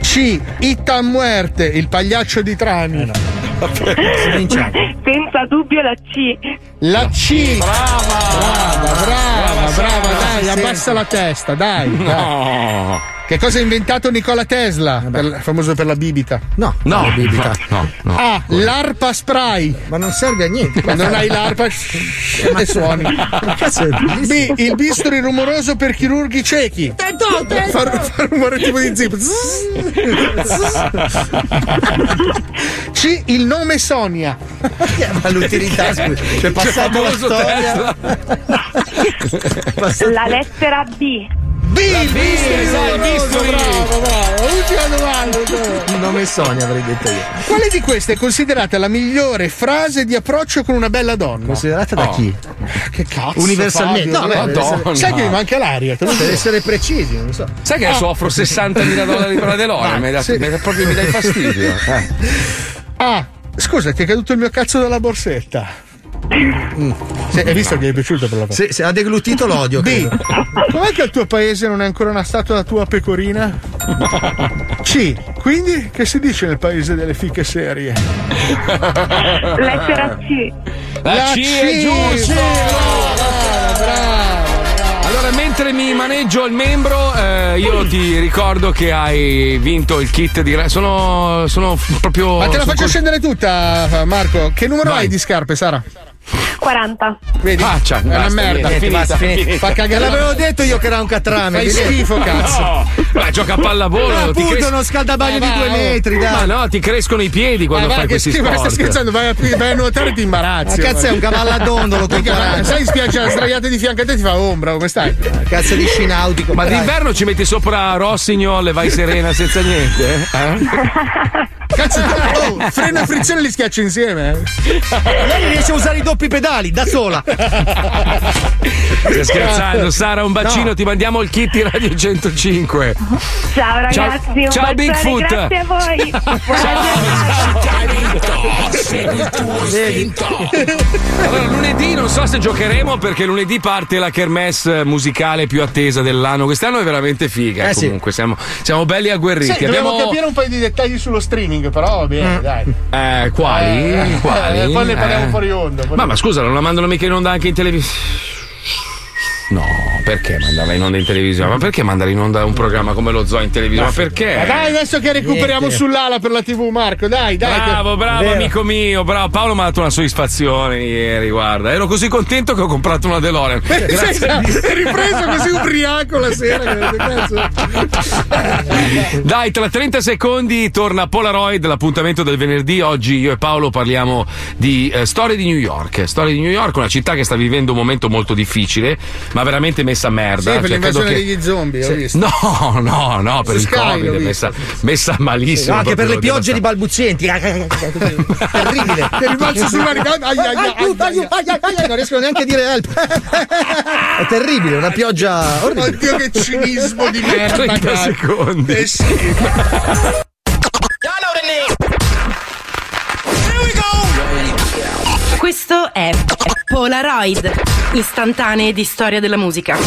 C. Itta muerte, il pagliaccio di Trani. Cominciamo. Senza dubbio la C. La C. Brava, brava, brava, brava, dai, abbassa la testa, dai. dai. No. Che cosa ha inventato Nikola Tesla? Per- famoso per la bibita. No, No, la bibita. no, no. A. L'arpa spray. Ma non serve a niente. Quando non hai l'arpa e suoni. B. Il bisturi rumoroso per chirurghi ciechi. Fa, fa rumore tipo di zip. C. Il nome Sonia. Ma l'utilità, scusa. C'è passato la storia. La lettera B. B. Il bisturi. Bravo, bravo. Ultima domanda. Il nome Sonia avrei detto io. Quale di queste è considerata la migliore frase di approccio con una bella donna? Considerata da Oh. chi? Che cazzo? Universalmente. Fabio? No, beh, Madonna. Sai che mi manca l'aria? te lo giuro. essere precisi, non so. Sai che adesso offro 60.000 dollari per la DeLorean? Mi dai, sì. mi dai- proprio mi dai fastidio. Eh. Ah, scusa, ti è caduto il mio cazzo dalla borsetta. Mm. Sì, hai visto che gli è piaciuto per la Se, se ha deglutito l'odio. B. Com'è che al tuo paese non è ancora nascata la tua pecorina? C. Quindi che si dice nel paese delle fiche serie? Lettera C. La, C, è giusto! Brava, brava, brava. Allora, mentre mi maneggio il membro, eh, io ti ricordo che hai vinto il kit di. Sono, sono proprio. Ma te la faccio col- scendere tutta, Marco. Che numero Vai. hai di scarpe, Sara? 40. Vedi? Faccia, è una basta, merda. niente, basta, finita. Fa cagare. L'avevo detto io che era un catrame. Fai schifo, cazzo. No, ma gioca a pallavolo. Ma ti appunto, cres- uno scaldabagno Ma di due oh. metri, dai. Ma no, ti crescono i piedi quando Ma va, fai che questi schifo, ma sport. stai scherzando? Vai a, vai a nuotare e ti imbarazzi. Ma cazzo, è un cavallo a dondolo con Minchia, ma 40. Sai spiaggia sdraiate di fianco a te ti fa ombra, come stai? Cazzo di sci nautico. Ma dai. d'inverno ci metti sopra Rossignol e vai serena senza niente? Eh? Cazzo, oh, freno e frizione li schiaccio insieme. eh. Lei riesce a usare i doppi pedali da sola. Stai scherzando, Sara? Un bacino, No. ti mandiamo il kit di Radio 105. Ciao ragazzi, Ciao- un ciao, Bigfoot. Grazie a voi. Allora, lunedì non so se giocheremo perché lunedì parte la kermesse musicale più attesa dell'anno. Quest'anno è veramente figa. Eh, sì. comunque, siamo, siamo belli agguerriti. Sì, dobbiamo Abbiamo. capire un paio di dettagli sullo streaming, però va bene, dai. Eh, quali? Eh, quali? eh, poi ne parliamo Eh. fuori onda. Ma, onda. ma scusa, non la mandano mica in onda anche in televisione? No, perché mandarla in onda in televisione? Ma perché mandare in onda un programma come lo Zoo in televisione? Ma perché? Ma dai, adesso che recuperiamo Niente. sull'ala per la TV, Marco, dai, dai. Bravo, bravo Vero. amico mio, bravo. Paolo mi ha dato una soddisfazione ieri, guarda. Ero così contento che ho comprato una DeLorean. Grazie Dio. È ripreso così ubriaco la sera. Dai, tra 30 secondi torna Polaroid, l'appuntamento del venerdì. Oggi io e Paolo parliamo di eh, storie di New York. Storie di New York, una città che sta vivendo un momento molto difficile, ma veramente messa a merda. Sì, per Cioè, credo l'invasione che- degli zombie, ho Sì. visto. No, no, no, per Su il Sky Covid è messa, messa malissimo. No, anche per le piogge di balbuzienti. Terribile. Che rimbalzo sul manicato. Ai, ai, ai, Aiuto, ai, aiuto, ai, ai, ai, non riescono neanche a dire help. È terribile, una pioggia orribile. Oddio, che cinismo di merda. 30 cazzo. secondi. Eh sì. Questo è Polaroid, istantanee di storia della musica.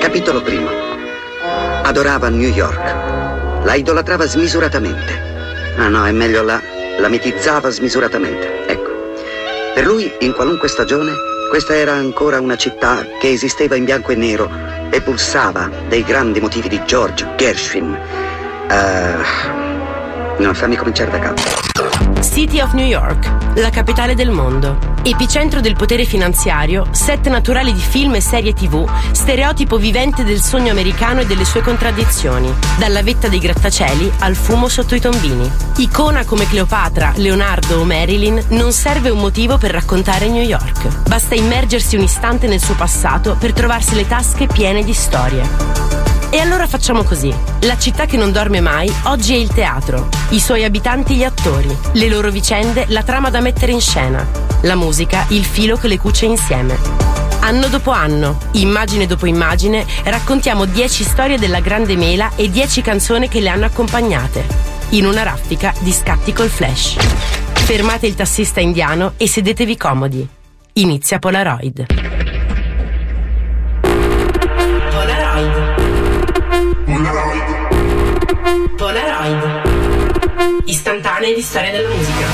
Capitolo primo. Adorava New York. La idolatrava smisuratamente. Ah no, è meglio la, la mitizzava smisuratamente. Ecco. Per lui, in qualunque stagione, questa era ancora una città che esisteva in bianco e nero e pulsava dei grandi motivi di George Gershwin. Eh, No, fammi cominciare da capo. City of New York, la capitale del mondo. Epicentro del potere finanziario, set naturali di film e serie tv, stereotipo vivente del sogno americano e delle sue contraddizioni. Dalla vetta dei grattacieli al fumo sotto i tombini. Icona come Cleopatra, Leonardo o Marilyn, non serve un motivo per raccontare New York. Basta immergersi un istante nel suo passato per trovarsi le tasche piene di storie. E allora facciamo così. La città che non dorme mai oggi è il teatro, i suoi abitanti gli attori, le loro vicende la trama da mettere in scena, la musica il filo che le cuce insieme. Anno dopo anno, immagine dopo immagine, raccontiamo 10 storie della Grande Mela e 10 canzoni che le hanno accompagnate, in una raffica di scatti col flash. Fermate il tassista indiano e sedetevi comodi. Inizia Polaroid. Polaroid. Istantanee di storia della musica.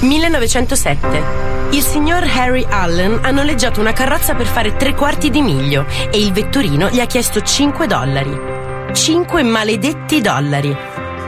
1907. Il signor Harry Allen ha noleggiato una carrozza per fare tre quarti di miglio e il vetturino gli ha chiesto 5 dollari. 5 maledetti dollari.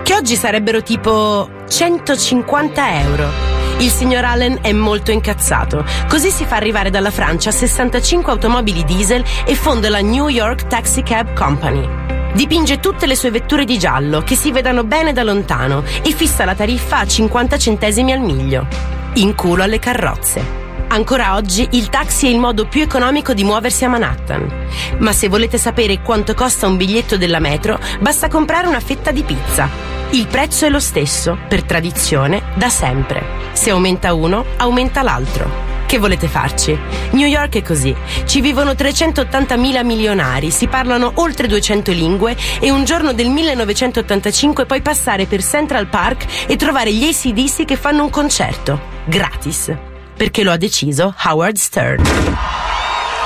Che oggi sarebbero tipo 150 euro. Il signor Allen è molto incazzato, così si fa arrivare dalla Francia 65 automobili diesel e fonda la New York Taxi Cab Company. Dipinge tutte le sue vetture di giallo, che si vedano bene da lontano, e fissa la tariffa a 50 centesimi al miglio. In culo alle carrozze. Ancora oggi il taxi è il modo più economico di muoversi a Manhattan. Ma se volete sapere quanto costa un biglietto della metro, basta comprare una fetta di pizza. Il prezzo è lo stesso, per tradizione, da sempre. Se aumenta uno, aumenta l'altro. Che volete farci? New York è così. Ci vivono 380.000 milionari, si parlano oltre 200 lingue e un giorno del 1985 puoi passare per Central Park e trovare gli ACDC che fanno un concerto. Gratis. Perché lo ha deciso Howard Stern.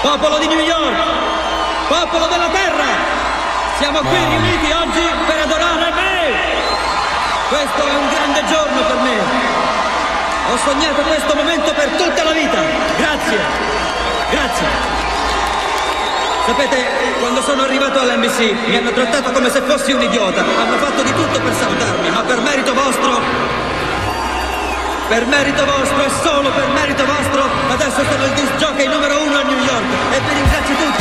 Popolo di New York, popolo della terra, siamo qui riuniti oggi per adorare me. Questo è un grande giorno per me. Ho sognato questo momento per tutta la vita. Grazie, grazie. Sapete, quando sono arrivato all'NBC mi hanno trattato come se fossi un idiota. Hanno fatto di tutto per salutarmi, ma per merito vostro per merito vostro e solo per merito vostro, adesso sono il disc jockey numero uno a New York. E vi ringrazio tutti,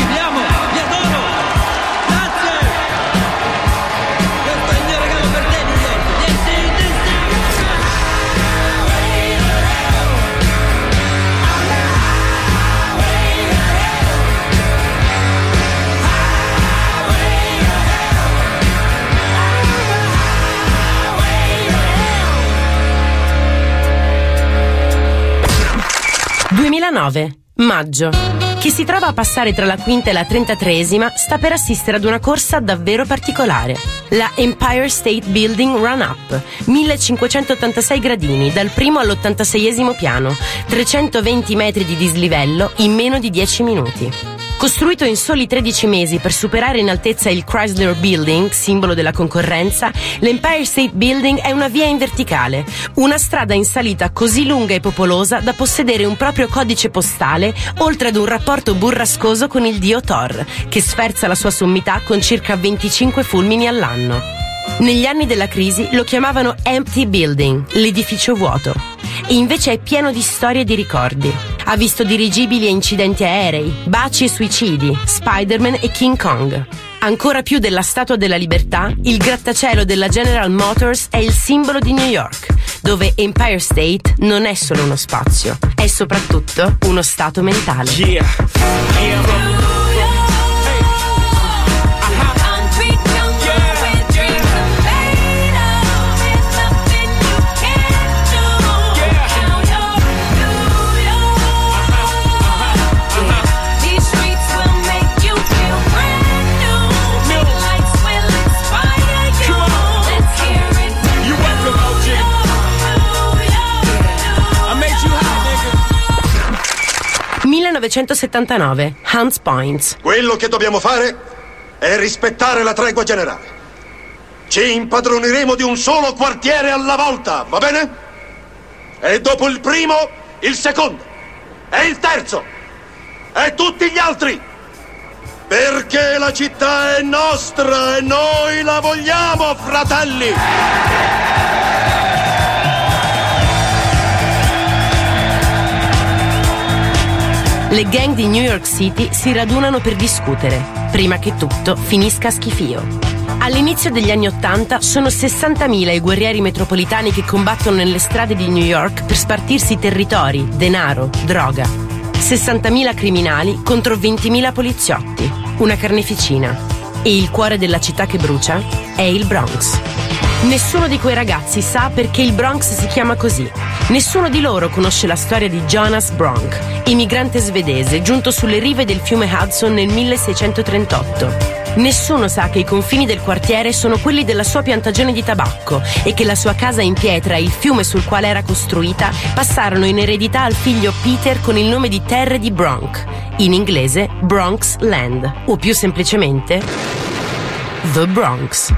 ...2009, maggio. Chi si trova a passare tra la quinta e la trentatreesima sta per assistere ad una corsa davvero particolare. La Empire State Building Run Up, 1586 gradini, dal primo all'86esimo piano, 320 metri di dislivello in meno di 10 minuti. Costruito in soli 13 mesi per superare in altezza il Chrysler Building, simbolo della concorrenza, l'Empire State Building è una via in verticale, una strada in salita così lunga e popolosa da possedere un proprio codice postale, oltre ad un rapporto burrascoso con il dio Thor, che sferza la sua sommità con circa 25 fulmini all'anno. Negli anni della crisi lo chiamavano Empty Building, l'edificio vuoto. E invece è pieno di storie e di ricordi. Ha visto dirigibili e incidenti aerei, baci e suicidi, Spider-Man e King Kong. Ancora più della Statua della Libertà, il grattacielo della General Motors è il simbolo di New York, dove Empire State non è solo uno spazio, è soprattutto uno stato mentale. These 1979, Hunts Point. Quello che dobbiamo fare è rispettare la tregua generale. Ci impadroniremo di un solo quartiere alla volta, va bene? E dopo il primo, il secondo. E il terzo. E tutti gli altri. Perché la città è nostra e noi la vogliamo, fratelli! Le gang di New York City si radunano per discutere, prima che tutto finisca a schifio. All'inizio degli anni Ottanta sono 60.000 i guerrieri metropolitani che combattono nelle strade di New York per spartirsi territori, denaro, droga. 60.000 criminali contro 20.000 poliziotti. Una carneficina. E il cuore della città che brucia è il Bronx. Nessuno di quei ragazzi sa perché il Bronx si chiama così. Nessuno di loro conosce la storia di Jonas Bronk, immigrante svedese giunto sulle rive del fiume Hudson nel 1638. Nessuno sa che i confini del quartiere sono quelli della sua piantagione di tabacco e che la sua casa in pietra e il fiume sul quale era costruita passarono in eredità al figlio Peter con il nome di Terre di Bronx, in inglese Bronx Land, o più semplicemente The Bronx.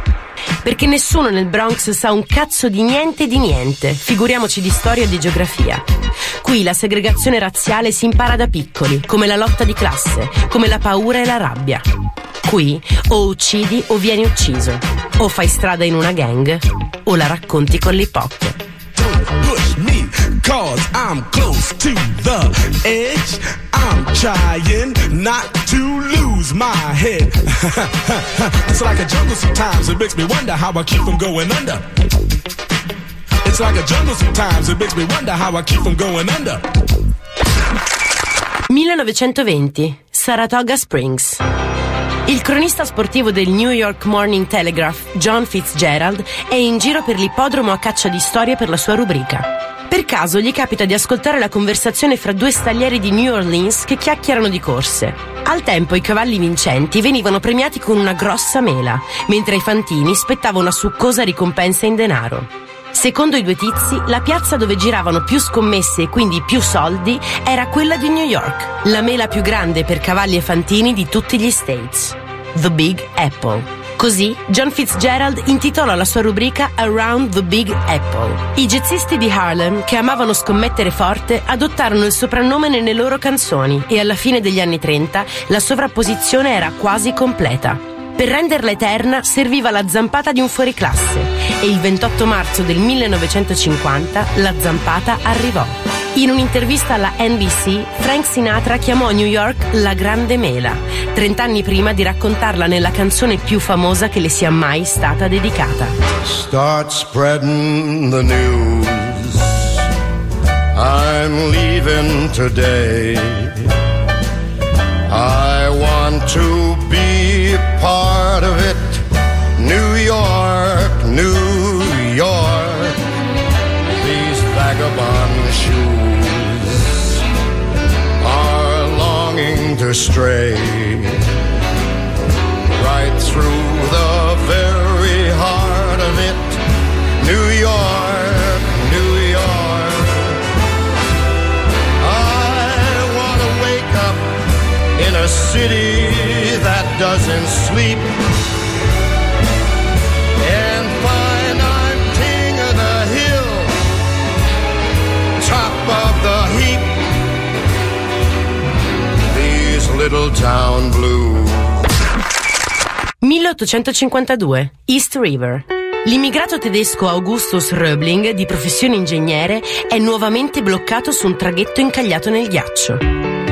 Perché nessuno nel Bronx sa un cazzo di niente di niente, figuriamoci di storia e di geografia. Qui la segregazione razziale si impara da piccoli, come la lotta di classe, come la paura e la rabbia. Qui o uccidi o vieni ucciso, o fai strada in una gang, o la racconti con l'hip hop. Cause I'm close to the edge. I'm trying not to lose my head. it's like a jungle sometimes, it makes me wonder how I keep from going under. It's like a jungle sometimes, it makes me wonder how I keep from going under. 1920, Saratoga Springs. Il cronista sportivo del New York Morning Telegraph, John Fitzgerald, è in giro per l'ippodromo a caccia di storie per la sua rubrica. Per caso gli capita di ascoltare la conversazione fra due staglieri di New Orleans che chiacchierano di corse. Al tempo i cavalli vincenti venivano premiati con una grossa mela, mentre ai fantini spettava una succosa ricompensa in denaro. Secondo i due tizi, la piazza dove giravano più scommesse e quindi più soldi era quella di New York, la mela più grande per cavalli e fantini di tutti gli States. The Big Apple. Così John Fitzgerald intitola la sua rubrica Around the Big Apple. I jazzisti di Harlem, che amavano scommettere forte, adottarono il soprannome nelle loro canzoni e alla fine degli anni 30 la sovrapposizione era quasi completa. Per renderla eterna serviva la zampata di un fuoriclasse e il 28 marzo del 1950 la zampata arrivò. In un'intervista alla NBC, Frank Sinatra chiamò New York la Grande Mela, 30 anni prima di raccontarla nella canzone più famosa che le sia mai stata dedicata. Start spreading the news. I'm leaving today. I astray. 1852, East River. L'immigrato tedesco Augustus Röbling, di professione ingegnere, è nuovamente bloccato su un traghetto incagliato nel ghiaccio.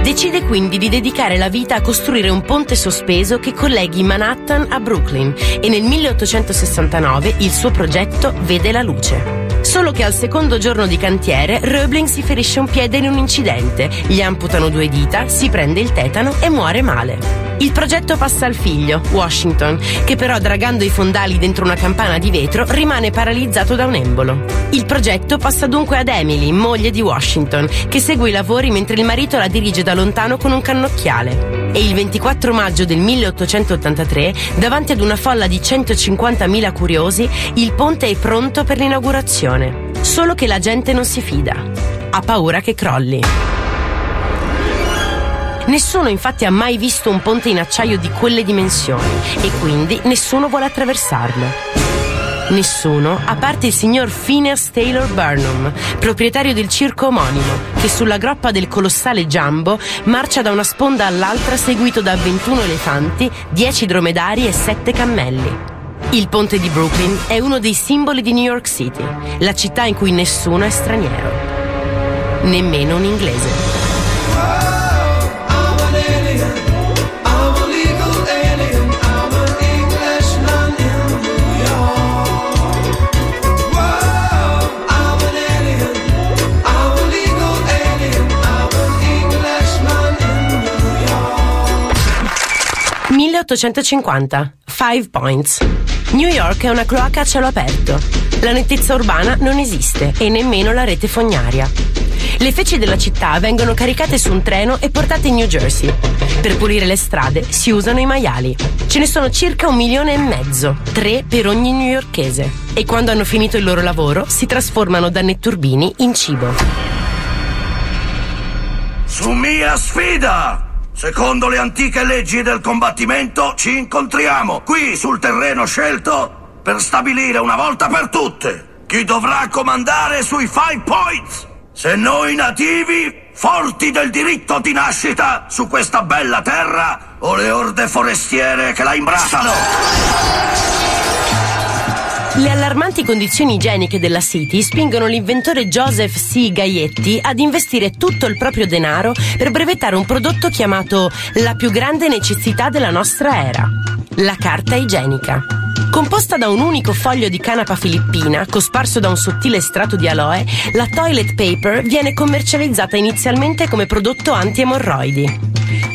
Decide quindi di dedicare la vita a costruire un ponte sospeso che colleghi Manhattan a Brooklyn e nel 1869 il suo progetto vede la luce. Solo che al secondo giorno di cantiere Röbling si ferisce un piede in un incidente, gli amputano due dita, si prende il tetano e muore male. Il progetto passa al figlio, Washington, che però dragando i fondali dentro una campana di vetro rimane paralizzato da un embolo. Il progetto passa dunque ad Emily, moglie di Washington, che segue i lavori mentre il marito la dirige da lontano con un cannocchiale. E il 24 maggio del 1883, davanti ad una folla di 150.000 curiosi, il ponte è pronto per l'inaugurazione. Solo che la gente non si fida. Ha paura che crolli. Nessuno infatti ha mai visto un ponte in acciaio di quelle dimensioni e quindi nessuno vuole attraversarlo. Nessuno, a parte il signor Phineas Taylor Burnham, proprietario del circo omonimo, che sulla groppa del colossale Jumbo marcia da una sponda all'altra seguito da 21 elefanti, 10 dromedari e 7 cammelli. Il ponte di Brooklyn è uno dei simboli di New York City, la città in cui nessuno è straniero. Nemmeno un inglese. 1850. Five Points. New York è una cloaca a cielo aperto. La nettezza urbana non esiste e nemmeno la rete fognaria. Le feci della città vengono caricate su un treno e portate in New Jersey. Per pulire le strade si usano i maiali. Ce ne sono circa un milione e mezzo, tre per ogni newyorkese. E quando hanno finito il loro lavoro si trasformano da netturbini in cibo. Su mia sfida! Secondo le antiche leggi del combattimento ci incontriamo qui sul terreno scelto per stabilire una volta per tutte chi dovrà comandare sui Five Points. Se noi nativi, forti del diritto di nascita su questa bella terra, o le orde forestiere che la imbrattano. Le allarmanti condizioni igieniche della City spingono l'inventore Joseph C. Gaietti ad investire tutto il proprio denaro per brevettare un prodotto chiamato la più grande necessità della nostra era, la carta igienica. Composta da un unico foglio di canapa filippina, cosparso da un sottile strato di aloe, la toilet paper viene commercializzata inizialmente come prodotto anti-emorroidi.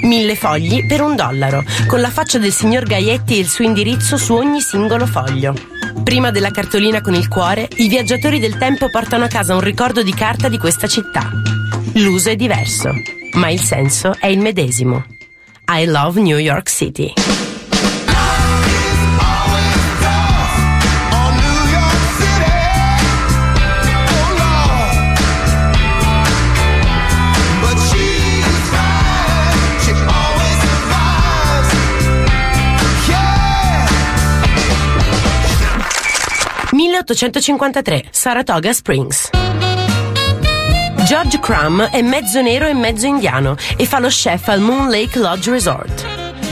Mille fogli per un dollaro, con la faccia del signor Gaietti e il suo indirizzo su ogni singolo foglio. Prima della cartolina con il cuore, i viaggiatori del tempo portano a casa un ricordo di carta di questa città. L'uso è diverso, ma il senso è il medesimo. I love New York City. 1853, Saratoga Springs. George Crumb è mezzo nero e mezzo indiano e fa lo chef al Moon Lake Lodge Resort.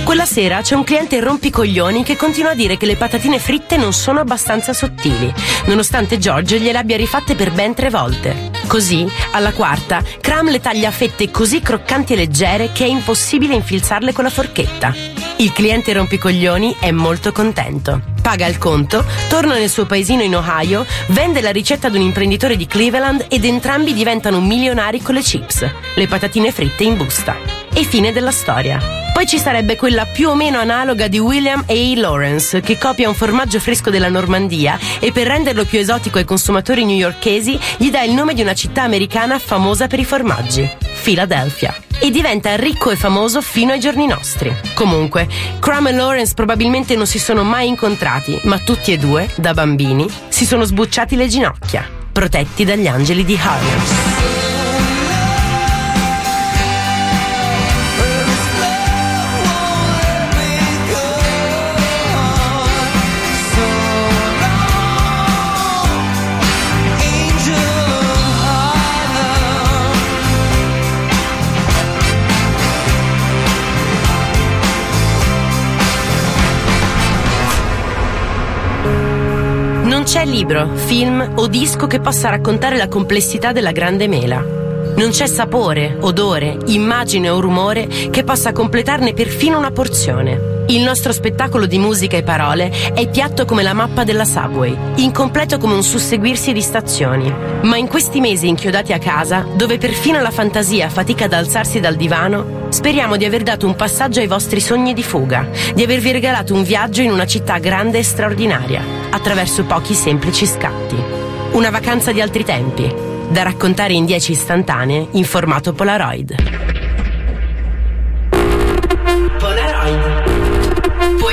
Quella sera c'è un cliente rompicoglioni che continua a dire che le patatine fritte non sono abbastanza sottili, nonostante George gliele abbia rifatte per ben tre volte. Così, alla quarta, Crumb le taglia a fette così croccanti e leggere che è impossibile infilzarle con la forchetta. Il cliente rompicoglioni è molto contento. Paga il conto, torna nel suo paesino in Ohio, vende la ricetta ad un imprenditore di Cleveland ed entrambi diventano milionari con le chips, le patatine fritte in busta. E fine della storia. Poi ci sarebbe quella più o meno analoga di William A. Lawrence, che copia un formaggio fresco della Normandia e per renderlo più esotico ai consumatori newyorkesi gli dà il nome di una città americana famosa per i formaggi, Philadelphia. E diventa ricco e famoso fino ai giorni nostri. Comunque, Crumb e Lawrence probabilmente non si sono mai incontrati, ma tutti e due, da bambini, si sono sbucciati le ginocchia, protetti dagli angeli di Harlem. C'è libro, film o disco che possa raccontare la complessità della grande mela. Non c'è sapore, odore, immagine o rumore che possa completarne perfino una porzione. Il nostro spettacolo di musica e parole è piatto come la mappa della subway, incompleto come un susseguirsi di stazioni. Ma in questi mesi inchiodati a casa, dove perfino la fantasia fatica ad alzarsi dal divano, speriamo di aver dato un passaggio ai vostri sogni di fuga, di avervi regalato un viaggio in una città grande e straordinaria, attraverso pochi semplici scatti. Una vacanza di altri tempi, da raccontare in 10 istantanee in formato Polaroid.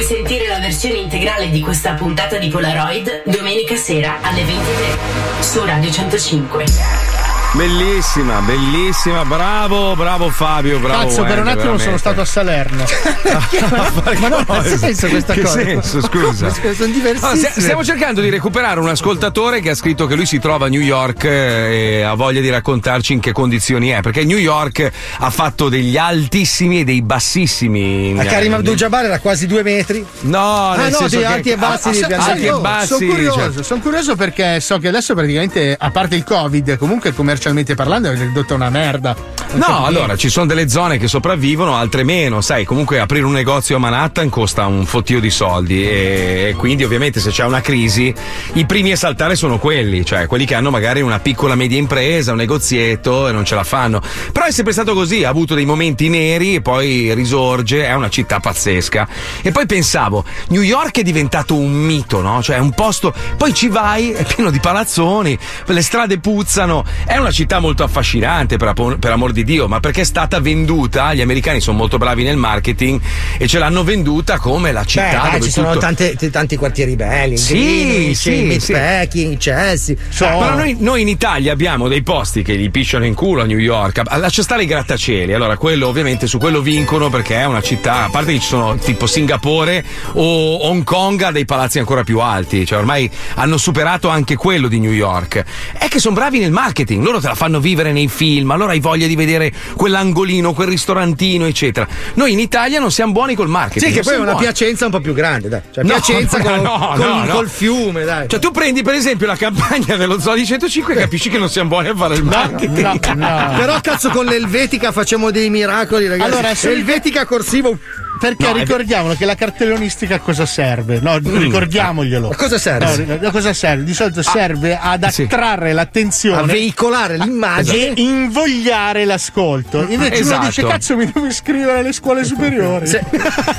Puoi sentire la versione integrale di questa puntata di Polaroid domenica sera alle 23 su Radio 105. Bellissima, bellissima, bravo, bravo Fabio, bravo. Cazzo, per un attimo sono veramente. stato a Salerno. Ma no, ha Cosa? senso questa che cosa? senso, scusa? Sono No, diversissime. stia- stiamo cercando di recuperare un ascoltatore che ha scritto che lui si trova a New York eh, e ha voglia di raccontarci in che condizioni è. Perché New York ha fatto degli altissimi e dei bassissimi. A Karim Abdul-Jabbar era quasi due metri. No, ah, nel no, senso di che- alti e bassi ah, di ah, pianeta. alti e bassi, sono curioso, cioè- sono curioso perché so che adesso praticamente, a parte il Covid, comunque commercialmente parlando è ridotta una merda. No, allora ci sono delle zone che sopravvivono, altre meno. Sai, comunque aprire un negozio a Manhattan costa un fottio di soldi e e quindi ovviamente se c'è una crisi i primi a saltare sono quelli, cioè quelli che hanno magari una piccola media impresa, un negozietto e non ce la fanno. Però è sempre stato così, ha avuto dei momenti neri e poi risorge, è una città pazzesca. E poi pensavo, New York è diventato un mito, no? Cioè è un posto, poi ci vai, è pieno di palazzoni, le strade puzzano, è una città molto affascinante per, per amor di Dio, ma perché è stata venduta, gli americani sono molto bravi nel marketing e ce l'hanno venduta come la città Beh, dai, ci sono tutto- tante- t- tanti quartieri belli. Sì, Greenwich, sì, sì. Chelsea. Ah, Però noi, noi in Italia abbiamo dei posti che gli pisciano in culo a New York. Lascia stare i grattacieli. Allora, quello ovviamente su quello vincono perché è una città, a parte che ci sono tipo Singapore o Hong Kong ha dei palazzi ancora più alti. Cioè, ormai hanno superato anche quello di New York. È che sono bravi nel marketing, loro te la fanno vivere nei film, allora hai voglia di vedere quell'angolino, quel ristorantino, eccetera. Noi in Italia non siamo buoni col marketing. Sì, che poi è una buoni. Piacenza un po' più grande, dai. Cioè, No, Piacenza no, con, no, no. col fiume, dai. Cioè, tu prendi per esempio la campagna dello Zoo di 105 e capisci che non siamo buoni a fare il marketing. Però cazzo con l'Elvetica facciamo dei miracoli, ragazzi. Allora, se- Elvetica corsivo. Perché No, ricordiamolo che la cartellonistica a cosa serve? No, Mm. ricordiamoglielo. A cosa serve? No, a cosa serve? Di solito serve ad attrarre l'attenzione. A veicolare l'immagine. E invogliare l'ascolto. Invece Esatto. uno dice: Cazzo, mi devo iscrivere alle scuole superiori. Se-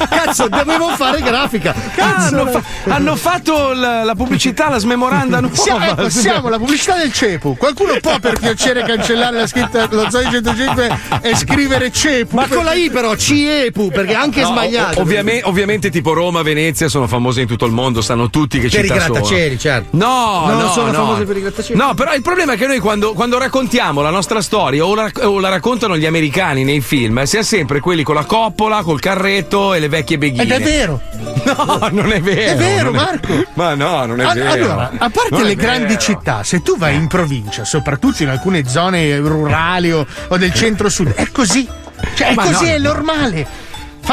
Cazzo, dovevo fare grafica. Ah, Cazzo, hanno, fa- hanno fatto la, la pubblicità, la smemoranda. Siamo, ecco, siamo la pubblicità del CEPU. Qualcuno può per piacere cancellare la scritta lo Zoe 105 e scrivere CEPU. Ma con la I però, CIEPU, perché anche No, sbagliato. ov- ovviamente, ovviamente tipo Roma, Venezia sono famose in tutto il mondo, sanno tutti che Per i città sono. grattacieli, certo. No, Non no, sono no. famose per i grattacieli. No, però il problema è che noi quando, quando raccontiamo la nostra storia o la, o la raccontano gli americani nei film, siamo sempre quelli con la coppola, col carretto e le vecchie beghine. Ed è vero. No, non è vero. È vero, non Marco. Ma no, non è A- vero. Allora, a parte Non è le grandi vero. città, se tu vai in provincia, soprattutto in alcune zone rurali o, o del centro-sud, è così. Cioè, è Ma così, no. è normale.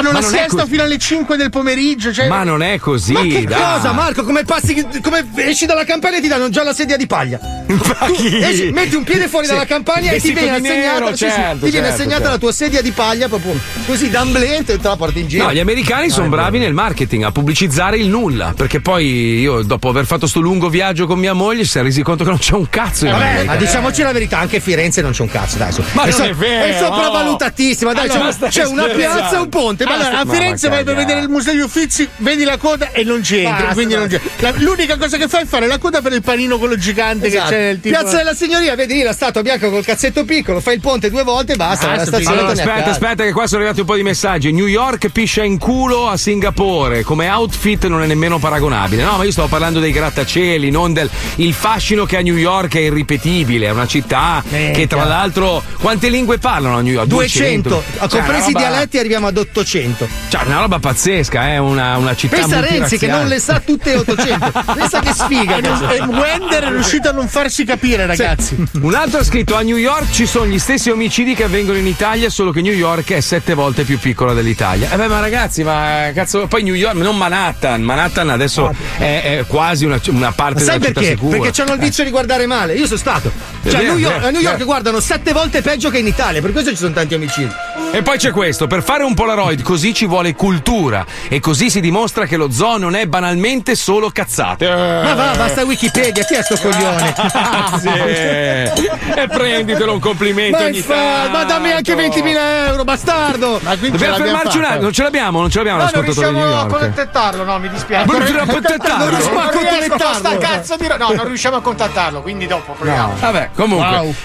Fanno la è siesta così. fino alle 5 del pomeriggio. Cioè... Ma non è così. Ma che dai. cosa, Marco? Come passi, come esci dalla campagna e ti danno già la sedia di paglia? Esci- metti un piede fuori Sì, dalla campagna e ti viene assegnata, nero, sì, sì, certo, ti viene certo, assegnata certo. la tua sedia di paglia proprio così d'amblente e te la porti in giro. No, gli americani sono bravi nel marketing, a pubblicizzare il nulla. Perché poi io, dopo aver fatto sto lungo viaggio con mia moglie, si è resi conto che non c'è un cazzo in Vabbè, America. ma diciamoci la verità, anche Firenze non c'è un cazzo, dai. su. Ma non so- è vero, È sopravvalutatissima, dai. Allora, c'è- c'è una piazza e un ponte. Basta. Allora, a Firenze vai per vedere il museo degli Uffizi, vedi la coda e non c'entri. Basta, quindi non basta. la- l'unica cosa che fai è fare la coda per il panino quello gigante Esatto. che c'è nel tipo. Piazza della Signoria, vedi lì la statua bianca col cazzetto piccolo, fai il ponte due volte e basta. Ah, la sto stazione Allora, aspetta, aspetta, che qua sono arrivati un po' di messaggi. New York piscia in culo a Singapore. Come outfit non è nemmeno paragonabile. No, ma io stavo parlando dei grattacieli, non del. Il fascino che ha New York è irripetibile. È una città Minchia. che, tra l'altro. Quante lingue parlano a New York? 200, 200. Cioè, compresi i roba- dialetti arriviamo ad 800. Cioè, una roba pazzesca, è una, una città. Pensa Renzi che non le sa tutte 800. Pensa che sfiga. E, non- e Wender è riuscito a non farsi capire, ragazzi. Un altro ha scritto a New York ci sono gli stessi omicidi che avvengono in Italia, solo che New York è sette volte più piccola dell'Italia. Eh beh, ma ragazzi, ma cazzo, poi New York, non Manhattan. Manhattan adesso è, è quasi una, una parte Ma sai della città perché? sicura. Perché hanno il vizio di guardare male. Io sono stato. Cioè, a vero, New York, vero, a New York vero. guardano sette volte peggio che in Italia. Per questo ci sono tanti omicidi. E poi c'è questo, per fare un Polaroid così ci vuole cultura e così si dimostra che lo zoo non è banalmente solo cazzate. Ma va, basta Wikipedia, chi è sto coglione? Grazie. e prenditelo un complimento Ma, ogni tanto. ma dammi anche 20.000 euro, bastardo! Ma Dobbiamo fermarci un attimo, non ce l'abbiamo, non ce l'abbiamo No, non l'ascoltatore di New riusciamo a contattarlo, no, mi dispiace. Non riusciamo a contattarlo? Non riusciamo a contattarlo. di No, non riusciamo a contattarlo, quindi dopo proviamo. Vabbè, comunque. Wow.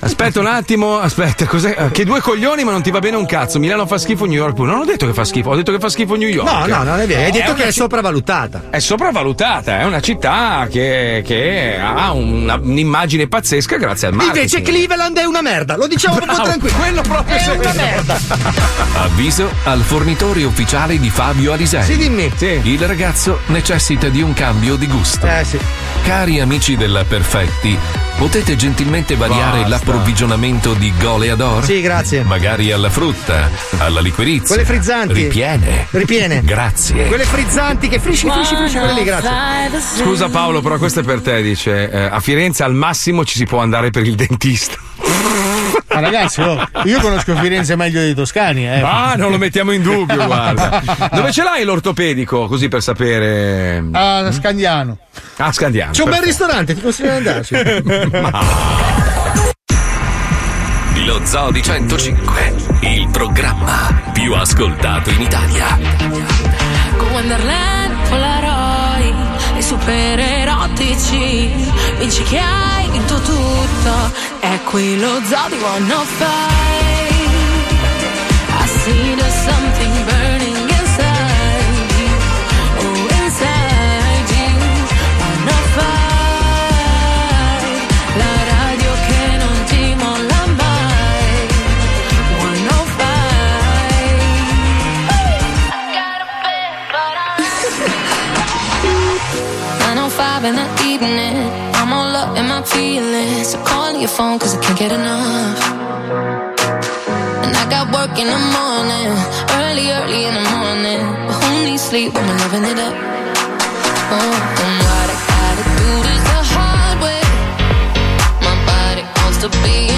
Aspetta un attimo, aspetta, cos'è? Eh, Che due coglioni, ma non ti va bene un cazzo. Milano fa schifo, New York pure. Non ho detto che fa schifo, ho detto che fa schifo New York. No, no, non è vero. Hai detto che una è sopravvalutata. È sopravvalutata, è una città che, che ha una- un'immagine pazzesca grazie al marketing. Invece Cleveland è una merda, lo diciamo proprio Bravo, tranquillo. quello proprio è sì. una merda. Avviso al fornitore ufficiale di Fabio Alisei. Sì, dimmi. Il ragazzo necessita di un cambio di gusto. Eh sì. Cari amici della Perfetti, potete gentilmente variare Basta. l'approvvigionamento di Goleador? Sì, grazie. Magari alla frutta, alla liquirizia. Quelle frizzanti. Ripiene. Ripiene. Grazie. Quelle frizzanti che frisci, frisci, frisci, quelle lì, grazie. Scusa Paolo, però questo è per te, dice. eh, a Firenze al massimo ci si può andare per il dentista. Ma ragazzi, oh, io conosco Firenze meglio dei toscani, eh. Ah, non lo mettiamo in dubbio, guarda. Dove ce l'hai l'ortopedico? Così per sapere. A Scandiano. Ah, Scandiano. C'è un bel ristorante, ti consiglio di andarci. Lo Zoo di 105, il programma più ascoltato in Italia. Con Wonderland, Polaroid e super erotici Vinci che hai vinto tutto. È qui lo zoo di 105 I see there's something burning 905 in the evening, I'm all up in my feelings. So call your phone cause I can't get enough. And I got work in the morning, early, early in the morning. But who needs sleep when we're loving it up? Oh, and what I gotta do is the hard way. My body wants to be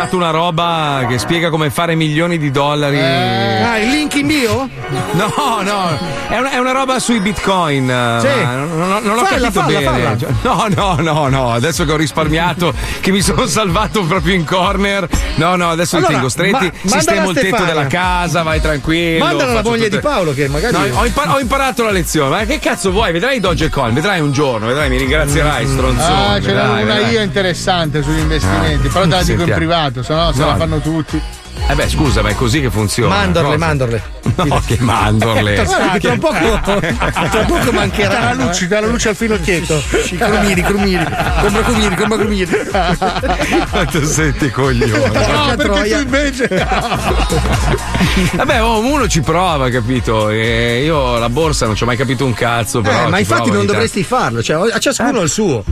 Girato una roba che spiega come fare milioni di dollari. Ah, il link in bio? No, no, è una, è una roba sui bitcoin. Sì. Non, non- non ho Falla, capito falla, bene. falla. Cioè, No, no, no, no. Adesso che ho risparmiato, che mi sono salvato proprio in corner. No, no, adesso Allora, li tengo stretti. ma- sistemo il tetto Stefania. della casa, vai tranquillo. Mandala alla faccio moglie tutte- di Paolo che magari. No, ho, impar- ho imparato la lezione. Ma che cazzo vuoi? Vedrai Dogecoin, vedrai un giorno, vedrai, mi ringrazierai, stronzone. Ah, ce una vedrai. io interessante sugli investimenti, però te la dico in Sentiamo. privato, sennò se No. la fanno tutti. Eh beh, scusa, ma è così che funziona. Mandorle, Cosa? mandorle. No, che mandorle. Guarda che tra poco, tra poco mancherà. Te la luce, te la luce al finocchietto. Crumiri, crumiri. Compra crumiri, compra crumiri. Quanto senti coglione. No, perché troia. tu invece. Vabbè, oh, uno ci prova, capito? E io la borsa non ci ho mai capito un cazzo. Però Eh, ma infatti non dovresti farlo, cioè a ciascuno il suo.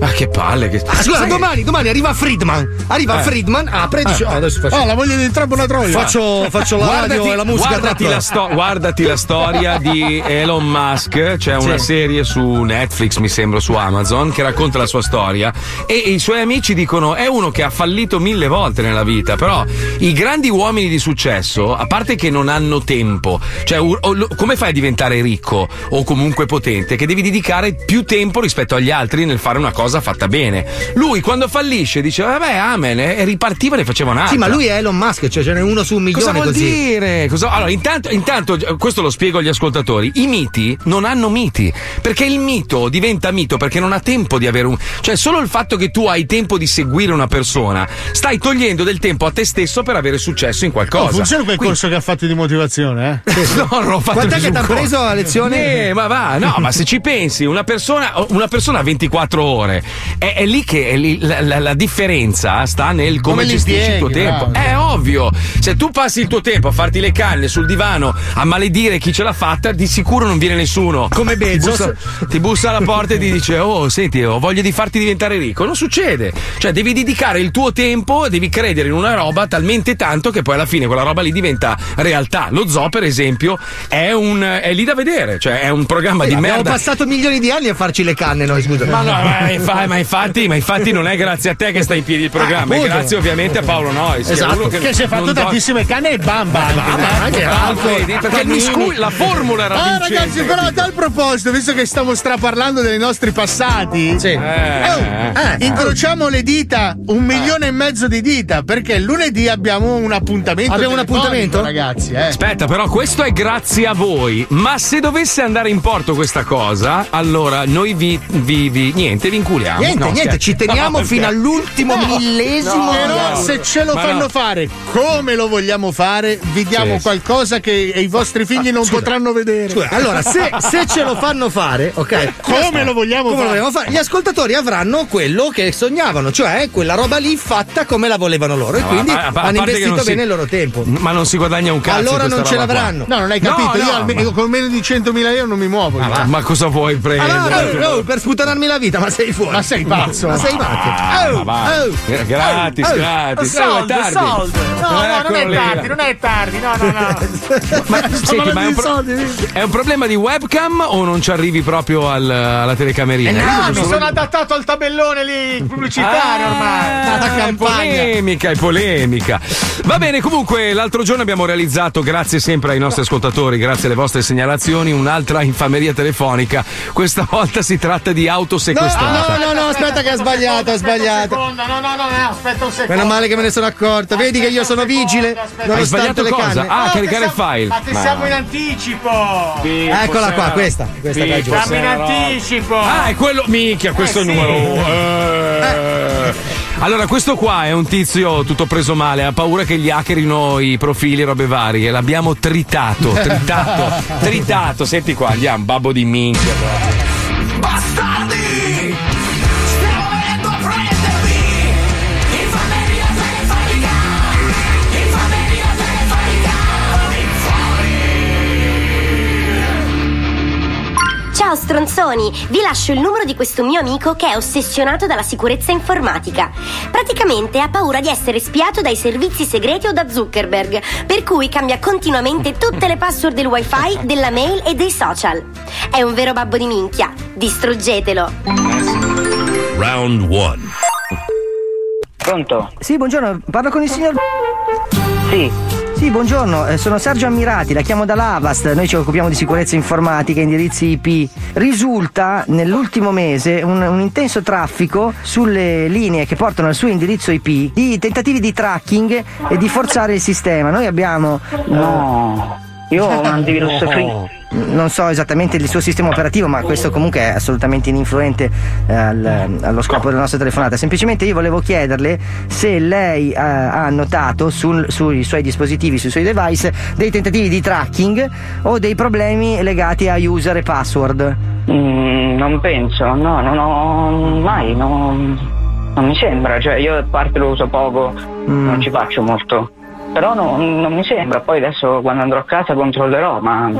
Ma che palle. Che... Ah, scusa, domani, domani arriva Friedman. Arriva Eh. Friedman, apre e dice: Eh. Oh, adesso faccio. Oh, la voglia di entrambe una troia. Faccio, faccio la radio e la musica guardati, la sto- guardati la storia di Elon Musk. C'è una Sì. serie su Netflix, mi sembra, su Amazon, che racconta la sua storia. E i suoi amici dicono: è uno che ha fallito mille volte nella vita. Però i grandi uomini di successo, a parte che non hanno tempo, cioè, o- lo- come fai a diventare ricco o comunque potente? Che devi dedicare più tempo rispetto agli altri nel fare una cosa fatta bene. Lui, quando fallisce, dice: Vabbè, amen, e ripartiva e ne faceva un'altra. Sì, ma lui è Elon Musk, cioè ce n'è uno su un milione Cosa vuol così. dire? Cosa- Allora, intanto, intanto, questo lo spiego agli ascoltatori: i miti non hanno miti. Perché il mito diventa mito perché non ha tempo di avere un. Cioè, solo il fatto che tu hai tempo di seguire una persona, stai togliendo del tempo a te stesso per avere successo in qualcosa. Oh, funziona quel Quindi- corso che ha fatto di motivazione, eh? No, non l'ho fatto Quant'è che t'ha corso. preso a lezione? Eh, ma va, no, ma se ci pensi, una persona, una persona ha 24 ore, è, è lì che è lì- la, la- la differenza sta nel come, Come gestisci il tuo tempo. bravo. È ovvio, se tu passi il tuo tempo a farti le canne sul divano a maledire chi ce l'ha fatta, di sicuro non viene nessuno. Come Ti Bezos. bussa, ti bussa alla porta e ti dice: Oh, senti, ho voglia di farti diventare ricco. Non succede. Cioè, devi dedicare il tuo tempo, devi credere in una roba talmente tanto che poi alla fine quella roba lì diventa realtà. Lo zoo, per esempio, è, un, è lì da vedere, cioè è un programma di Abbiamo merda. passato milioni di anni a farci le canne noi, scusa. Ma no, infa- ma infatti, ma infatti non è grazie a te che sta in piedi il programma, è appunto. grazie ovviamente a Paolo Nois. che Esatto, uno che, si è fatto non do- tantissime canne e bamba. anche, Bamba, eh. anche vedi, perché il miscu- la formula era Ah, vincente, ragazzi, però a tal proposito, visto che stiamo straparlando dei nostri passati, Sì. Eh, oh, eh. incrociamo le dita, un milione e mezzo di dita, perché lunedì abbiamo un appuntamento. Abbiamo un appuntamento? ragazzi. Eh. Aspetta, però questo è grazie a voi. Ma se dovesse andare in porto questa cosa, allora noi vi, vi- vi- niente, vi inculiamo. Niente, No, niente, ci teniamo No, fino scherzo. all'ultimo No, millesimo. Però se ce lo Ma fanno no. fare come lo vogliamo fare, vi diamo Sì. qualcosa che i vostri figli non potranno vedere. Scusa, allora, se, se ce lo fanno fare, ok? Come lo vogliamo Come fare? lo vogliamo fare? Gli ascoltatori avranno quello che sognavano, cioè quella roba lì fatta come la volevano loro. E No, quindi a- a- a hanno investito non si- bene il loro tempo. Ma non si guadagna un cazzo. Allora non ce roba qua. l'avranno. No, non hai capito. No, io, no, almeno- ma- con meno di 100.000 euro non mi muovo. io. Ma cosa vuoi prendere? Ah, oh, per sputanarmi la vita, ma sei fuori. Ma sei pazzo? Ma sei. Ah, Oh, ma va. oh, Gra- gratis, oh, gratis. Soldi, è tardi. soldi. No, no, non è tardi, non è tardi. No, no, no. Ma, senti, ma è, un pro- è un problema di webcam o non ci arrivi proprio al- alla telecamerina? Eh, no, mi sono adattato al tabellone lì pubblicitario ormai. Ah, La è campagna. polemica, è polemica. Va bene, comunque l'altro giorno abbiamo realizzato, grazie sempre ai nostri ascoltatori, grazie alle vostre segnalazioni, un'altra infameria telefonica. Questa volta si tratta di auto sequestrata. No, no, aspetta che ha sbagliato, ha sbagliato. Seconda, no, no, no, no, aspetta un secondo. Meno male che me ne sono accorto. Vedi che io sono vigile. Nonostante sbagliato le cosa? Ah, No, caricare il file. Ma siamo in anticipo. Eccola qua, questa. Questa che è giusta. Siamo in anticipo. Ah, è quello. Minchia, questo Eh, è il sì. numero. eh. Allora, questo qua è un tizio tutto preso male, ha paura che gli hackerino i profili, robe varie. L'abbiamo tritato, tritato, tritato. Senti qua, andiamo, babbo di minchia. Bastardi! Stronzoni, vi lascio il numero di questo mio amico che è ossessionato dalla sicurezza informatica. Praticamente ha paura di essere spiato dai servizi segreti o da Zuckerberg, per cui cambia continuamente tutte le password del wifi, della mail e dei social. È un vero babbo di minchia, distruggetelo. Round 1. Pronto? Sì, buongiorno, parlo con il signor. Sì. Sì, buongiorno, eh, sono Sergio Ammirati, la chiamo dall'Avast, noi ci occupiamo di sicurezza informatica, indirizzi IP. Risulta nell'ultimo mese un, un intenso traffico sulle linee che portano al suo indirizzo IP di tentativi di tracking e di forzare il sistema. Noi abbiamo. No, io ho un antivirus free. Non so esattamente il suo sistema operativo, ma questo comunque è assolutamente ininfluente eh, al- allo scopo della nostra telefonata. Semplicemente io volevo chiederle se lei eh, ha notato sul- sui suoi dispositivi, sui suoi device, dei tentativi di tracking o dei problemi legati a user e password. Mm, non penso, no, non ho mai, no, non mi sembra, cioè io a parte lo uso poco, non ci faccio molto. Però no, non mi sembra, poi adesso quando andrò a casa controllerò, ma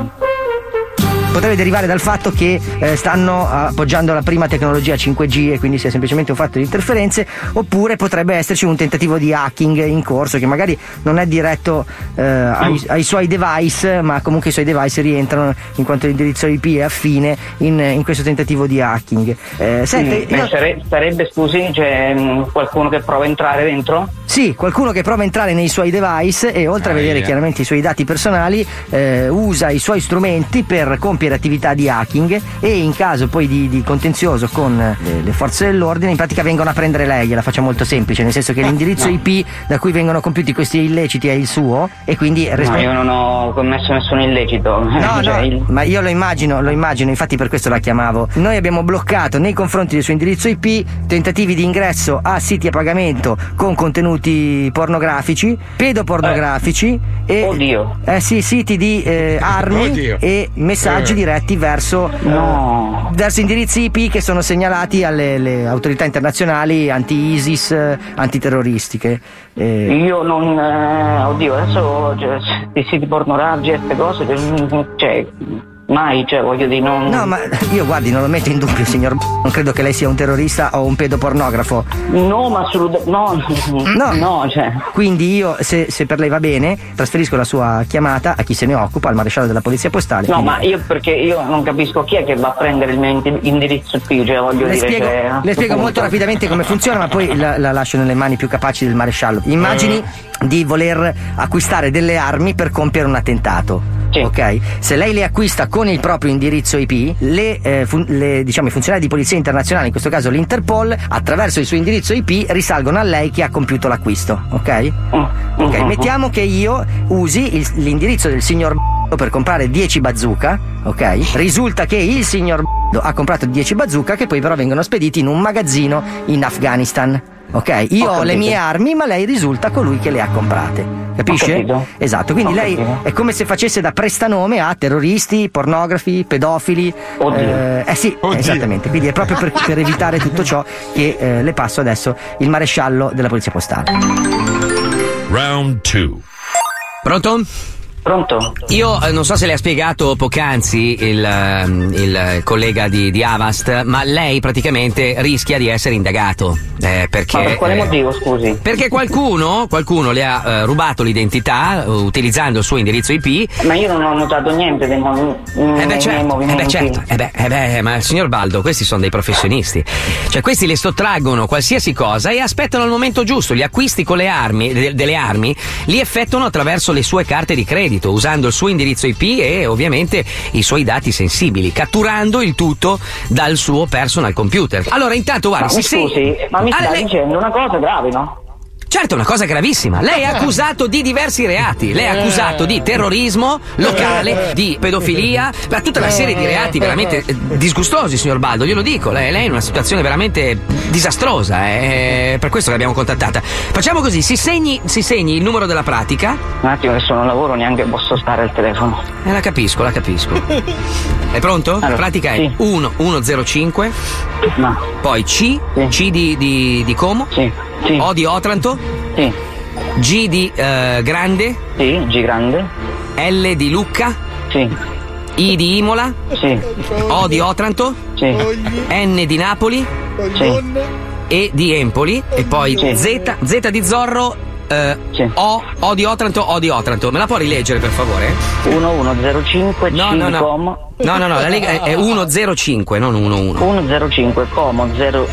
Potrebbe derivare dal fatto che eh, stanno appoggiando la prima tecnologia 5G e quindi sia semplicemente un fatto di interferenze, oppure potrebbe esserci un tentativo di hacking in corso che magari non è diretto eh, ai, ai suoi device, ma comunque i suoi device rientrano in quanto l'indirizzo IP è affine in, in questo tentativo di hacking. Eh, sente, Mm, io- sare- sarebbe, scusi, c'è mm, qualcuno che prova a entrare dentro? Sì, qualcuno che prova a entrare nei suoi device e oltre a vedere Aia. chiaramente i suoi dati personali, eh, usa i suoi strumenti per compiere attività di hacking e in caso poi di, di contenzioso con eh, le, le forze dell'ordine, in pratica vengono a prendere lei, gliela faccio molto semplice, nel senso che l'indirizzo no. IP da cui vengono compiuti questi illeciti è il suo e quindi No, respo- io non ho commesso nessun illecito. No, Cioè, no, il- ma io lo immagino, lo immagino, infatti per questo la chiamavo. Noi abbiamo bloccato nei confronti del suo indirizzo IP tentativi di ingresso a siti a pagamento con contenuti pornografici, pedopornografici e Oddio. eh sì, siti di eh, armi Oddio. e messaggi Eh. diretti verso, No. verso indirizzi IP che sono segnalati alle autorità internazionali anti-ISIS, antiterroristiche. Eh, Io non. eh, oddio, adesso cioè, i siti pornografici e queste cose, cioè, mai, cioè voglio dire, non. No, ma io guardi, non lo metto in dubbio, signor. Non credo che lei sia un terrorista o un pedopornografo. No, ma assolutamente. No, No, no, cioè. Quindi io, se, se per lei va bene, trasferisco la sua chiamata a chi se ne occupa, al maresciallo della polizia postale. No, Quindi- ma io perché io non capisco chi è che va a prendere il mio indi- indirizzo qui, cioè voglio Le dire. spiego, cioè, le spiego molto rapidamente come funziona, ma poi la, la lascio nelle mani più capaci del maresciallo. Immagini di voler acquistare delle armi per compiere un attentato. Ok? Se lei le acquista con il proprio indirizzo IP, le, eh, fun- le, diciamo, i funzionari di polizia internazionale, in questo caso l'Interpol, attraverso il suo indirizzo IP risalgono a lei che ha compiuto l'acquisto. Ok? Ok, mettiamo che io usi il- l'indirizzo del signor per comprare 10 bazooka, ok? Risulta che il signor ha comprato 10 bazooka che poi però vengono spediti in un magazzino in Afghanistan. Ok, io Ho ho, le mie armi, ma lei risulta colui che le ha comprate. Capisce? Esatto, quindi Ho lei capito. è come se facesse da prestanome a terroristi, pornografi, pedofili. Oddio. Eh, eh sì, esattamente. Quindi è proprio per, per evitare tutto ciò che eh, le passo adesso il maresciallo della polizia postale. Round 2. Pronto? Pronto? Io eh, non so se le ha spiegato poc'anzi il, ehm, il collega di, di Avast, ma lei praticamente rischia di essere indagato. eh, perché, Ma per quale eh, motivo, scusi? Perché qualcuno, qualcuno le ha eh, rubato l'identità eh, utilizzando il suo indirizzo IP. Ma io non ho notato niente dei, mo- Eh beh, certo, eh movimenti. beh, certo. Eh beh, eh beh, ma signor Baldo, questi sono dei professionisti. Cioè, questi le sottraggono qualsiasi cosa e aspettano il momento giusto. Gli acquisti con le armi, de- delle armi, li effettuano attraverso le sue carte di credito. Inedito usando il suo indirizzo IP e ovviamente i suoi dati sensibili, catturando il tutto dal suo personal computer. Allora, intanto guarda, Ma si scusi, segna- ma mi Ah, stai lei- dicendo una cosa grave, no? Certo, è una cosa gravissima. Lei è accusato di diversi reati. Lei è accusato di terrorismo locale, di pedofilia, ma tutta una serie di reati veramente eh, disgustosi, signor Baldo. Glielo dico, lei, lei è in una situazione veramente disastrosa. È per questo che l'abbiamo contattata. Facciamo così: si segni, si segni il numero della pratica. Un attimo che sono al lavoro, neanche posso stare al telefono. Eh, la capisco, la capisco. È pronto? la pratica è 1105. Poi C, C di, di, di Como. O di Otranto. G di eh, Grande. G grande. L di Lucca. I di Imola. O di Otranto. N di Napoli. E di Empoli. E poi Z, Z di Zorro. eh, o, o di Otranto, O di Otranto. Me la può rileggere per favore? 1105 No, no, no. Como. No, no, no, la Lega è, è 105, non 11. 105 Como 00.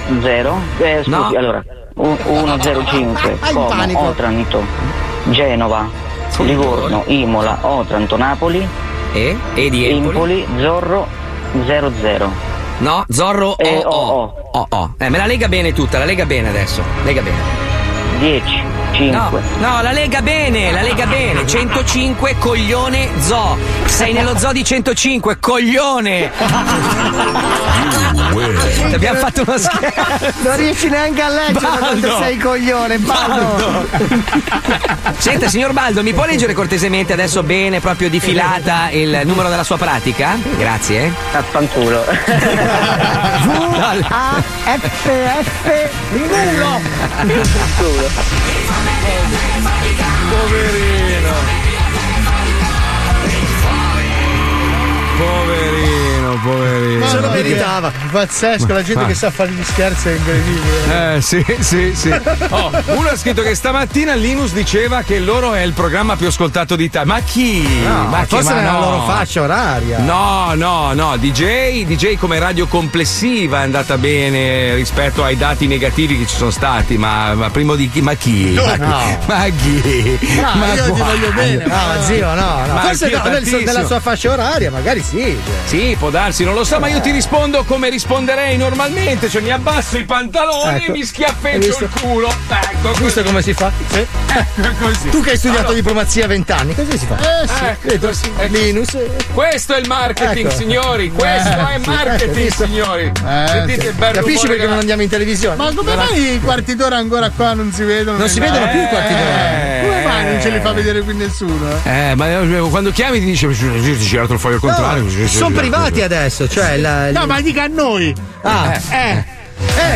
Eh, scusi, No. allora. U- 105 Ah, Como. Otranto Genova Livorno Imola Otranto Napoli e, e di Empoli? Zorro 00 No, Zorro O, Eh, o, o, o. Eh, me la lega bene tutta, la lega bene adesso. Lega bene. 10 5 No, no, la lega bene, la lega bene. 105 coglione zoo. Sei nello zoo di 105, coglione. Abbiamo fatto uno scherzo. Non riesci neanche a leggere quanto Baldo. sei coglione, Baldo. Senta, signor Baldo, mi può leggere cortesemente adesso bene, proprio di filata, il numero della sua pratica? Grazie. Affanculo. A F F culo. Poverino. Poverino, poverino. Se lo meritava. Pazzesco, la gente Ah. che sa fare gli scherzi è incredibile. Eh sì, sì, sì. Oh, uno ha scritto che stamattina Linus diceva che loro è il programma più ascoltato d'Italia. Ma chi? No, ma chi? forse Ma nella no. loro fascia oraria. No, no, no, DJ, DJ come radio complessiva è andata bene rispetto ai dati negativi che ci sono stati, ma, ma primo di chi? Ma chi? No. Ma, No. ma chi? No, ma io ti quale? voglio bene. No, ma zio, no, no. Ma Forse no, nella sua fascia oraria, magari sì. Sì, può darsi, non lo so, ma io ti rispondo come risponderei normalmente, cioè mi abbasso i pantaloni Ecco. e mi schiaffeggio il culo. Ecco, visto come si fa? Sì. Ecco così. Tu che hai studiato Allora- diplomazia a vent'anni, così si fa. Eh sì, Vedi, così, ecco. Linus. Questo è il marketing, Ecco. signori. Questo Eh, è marketing, ecco, signori. Eh, Sentite bel Capisci perché della- non andiamo in televisione? Ma come mai i quarti d'ora ancora qua non si vedono? Non si vedono più i quarti d'ora. Mai non ce li fa vedere qui nessuno? eh? Eh, ma eh, quando chiami ti dice ti ho girato il foglio al contrario. Sono privati adesso, cioè la, No, ma dica a noi. Ah, Eh. Eh,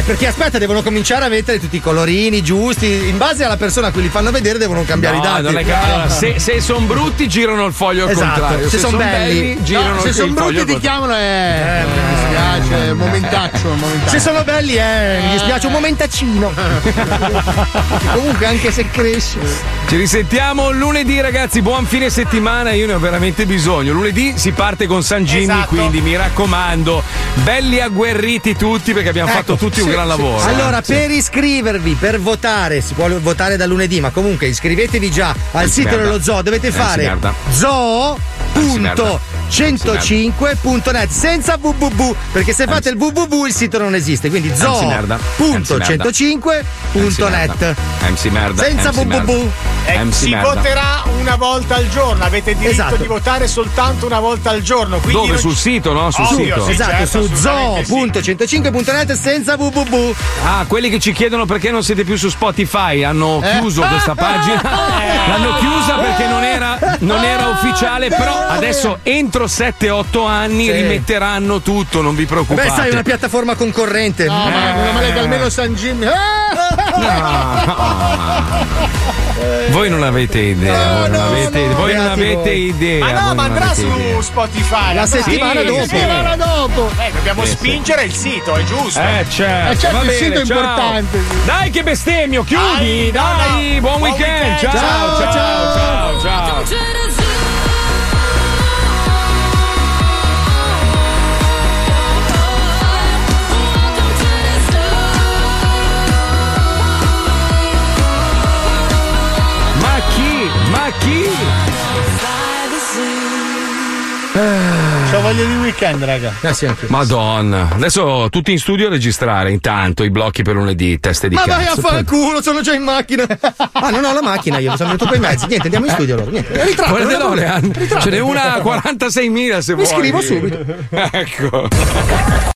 perché aspetta, devono cominciare a mettere tutti i colorini giusti. In base alla persona a cui li fanno vedere, devono cambiare No, i dati. non è che- allora, se, se sono brutti girano il foglio al Esatto, contrario. se son son belli- girano No, se il sono il brutti foglio al ti chiamano eh, mi dispiace, momentaccio, momentaccio. Se sono belli, eh, mi dispiace un momentaccino. Comunque, anche se cresce. Ci risentiamo lunedì, ragazzi. Buon fine settimana. Io ne ho veramente bisogno. Lunedì si parte con San Jimmy, Esatto. quindi mi raccomando, belli agguerriti tutti perché abbiamo fatto tutti un Sì, gran sì. lavoro. Allora, eh. Sì. per iscrivervi, per votare, si può votare da lunedì, ma comunque iscrivetevi già al Anzi, sito dello zoo. Dovete fare merda. zoo.105.net senza www, perché se fate il www il sito non esiste. Quindi Anzi, merda. Anzi, merda. zoo.105.net MC merda. senza www. Eh, MC si merda. voterà una volta al giorno, avete diritto Esatto. di votare soltanto una volta al giorno. quindi Dove? non- Sul sito, no? Sul Ovvio, sito. sì, Esatto, certo, su assolutamente sì. zoo.105.net senza www. Ah, quelli che ci chiedono perché non siete più su Spotify hanno Eh. chiuso questa pagina. L'hanno chiusa perché non era, non era ufficiale, però adesso entro 7-8 anni Sì. rimetteranno tutto, non vi preoccupate. Beh, sai, una piattaforma concorrente. No, ma meno male che almeno San Jimmy. Voi non avete idea, voi non avete, voi non avete idea. Ma no, ma andrà su idea. Spotify. La settimana Sì, dopo. sì. Settimana dopo. Eh, dobbiamo Sì, sì. spingere il sito, è giusto. Eh certo, Eh, certo, va il bene, sito è importante, sì. Dai che bestemmio, chiudi, Dai, no, dai, no. buon Buon weekend, weekend, ciao, ciao, ciao, ciao. ciao, Sì! C'ho voglia di weekend, raga. Madonna. Adesso tutti in studio a registrare. Intanto i blocchi per lunedì, teste di Ma cazzo. Ma vai a fare il culo, sono già in macchina. ah, non ho la macchina, io sono venuto con i mezzi. Niente, andiamo in studio allora. Niente. Ritratto, Guardatelo, Ce n'è una 46.000 se Mi vuoi. Mi scrivo subito. ecco.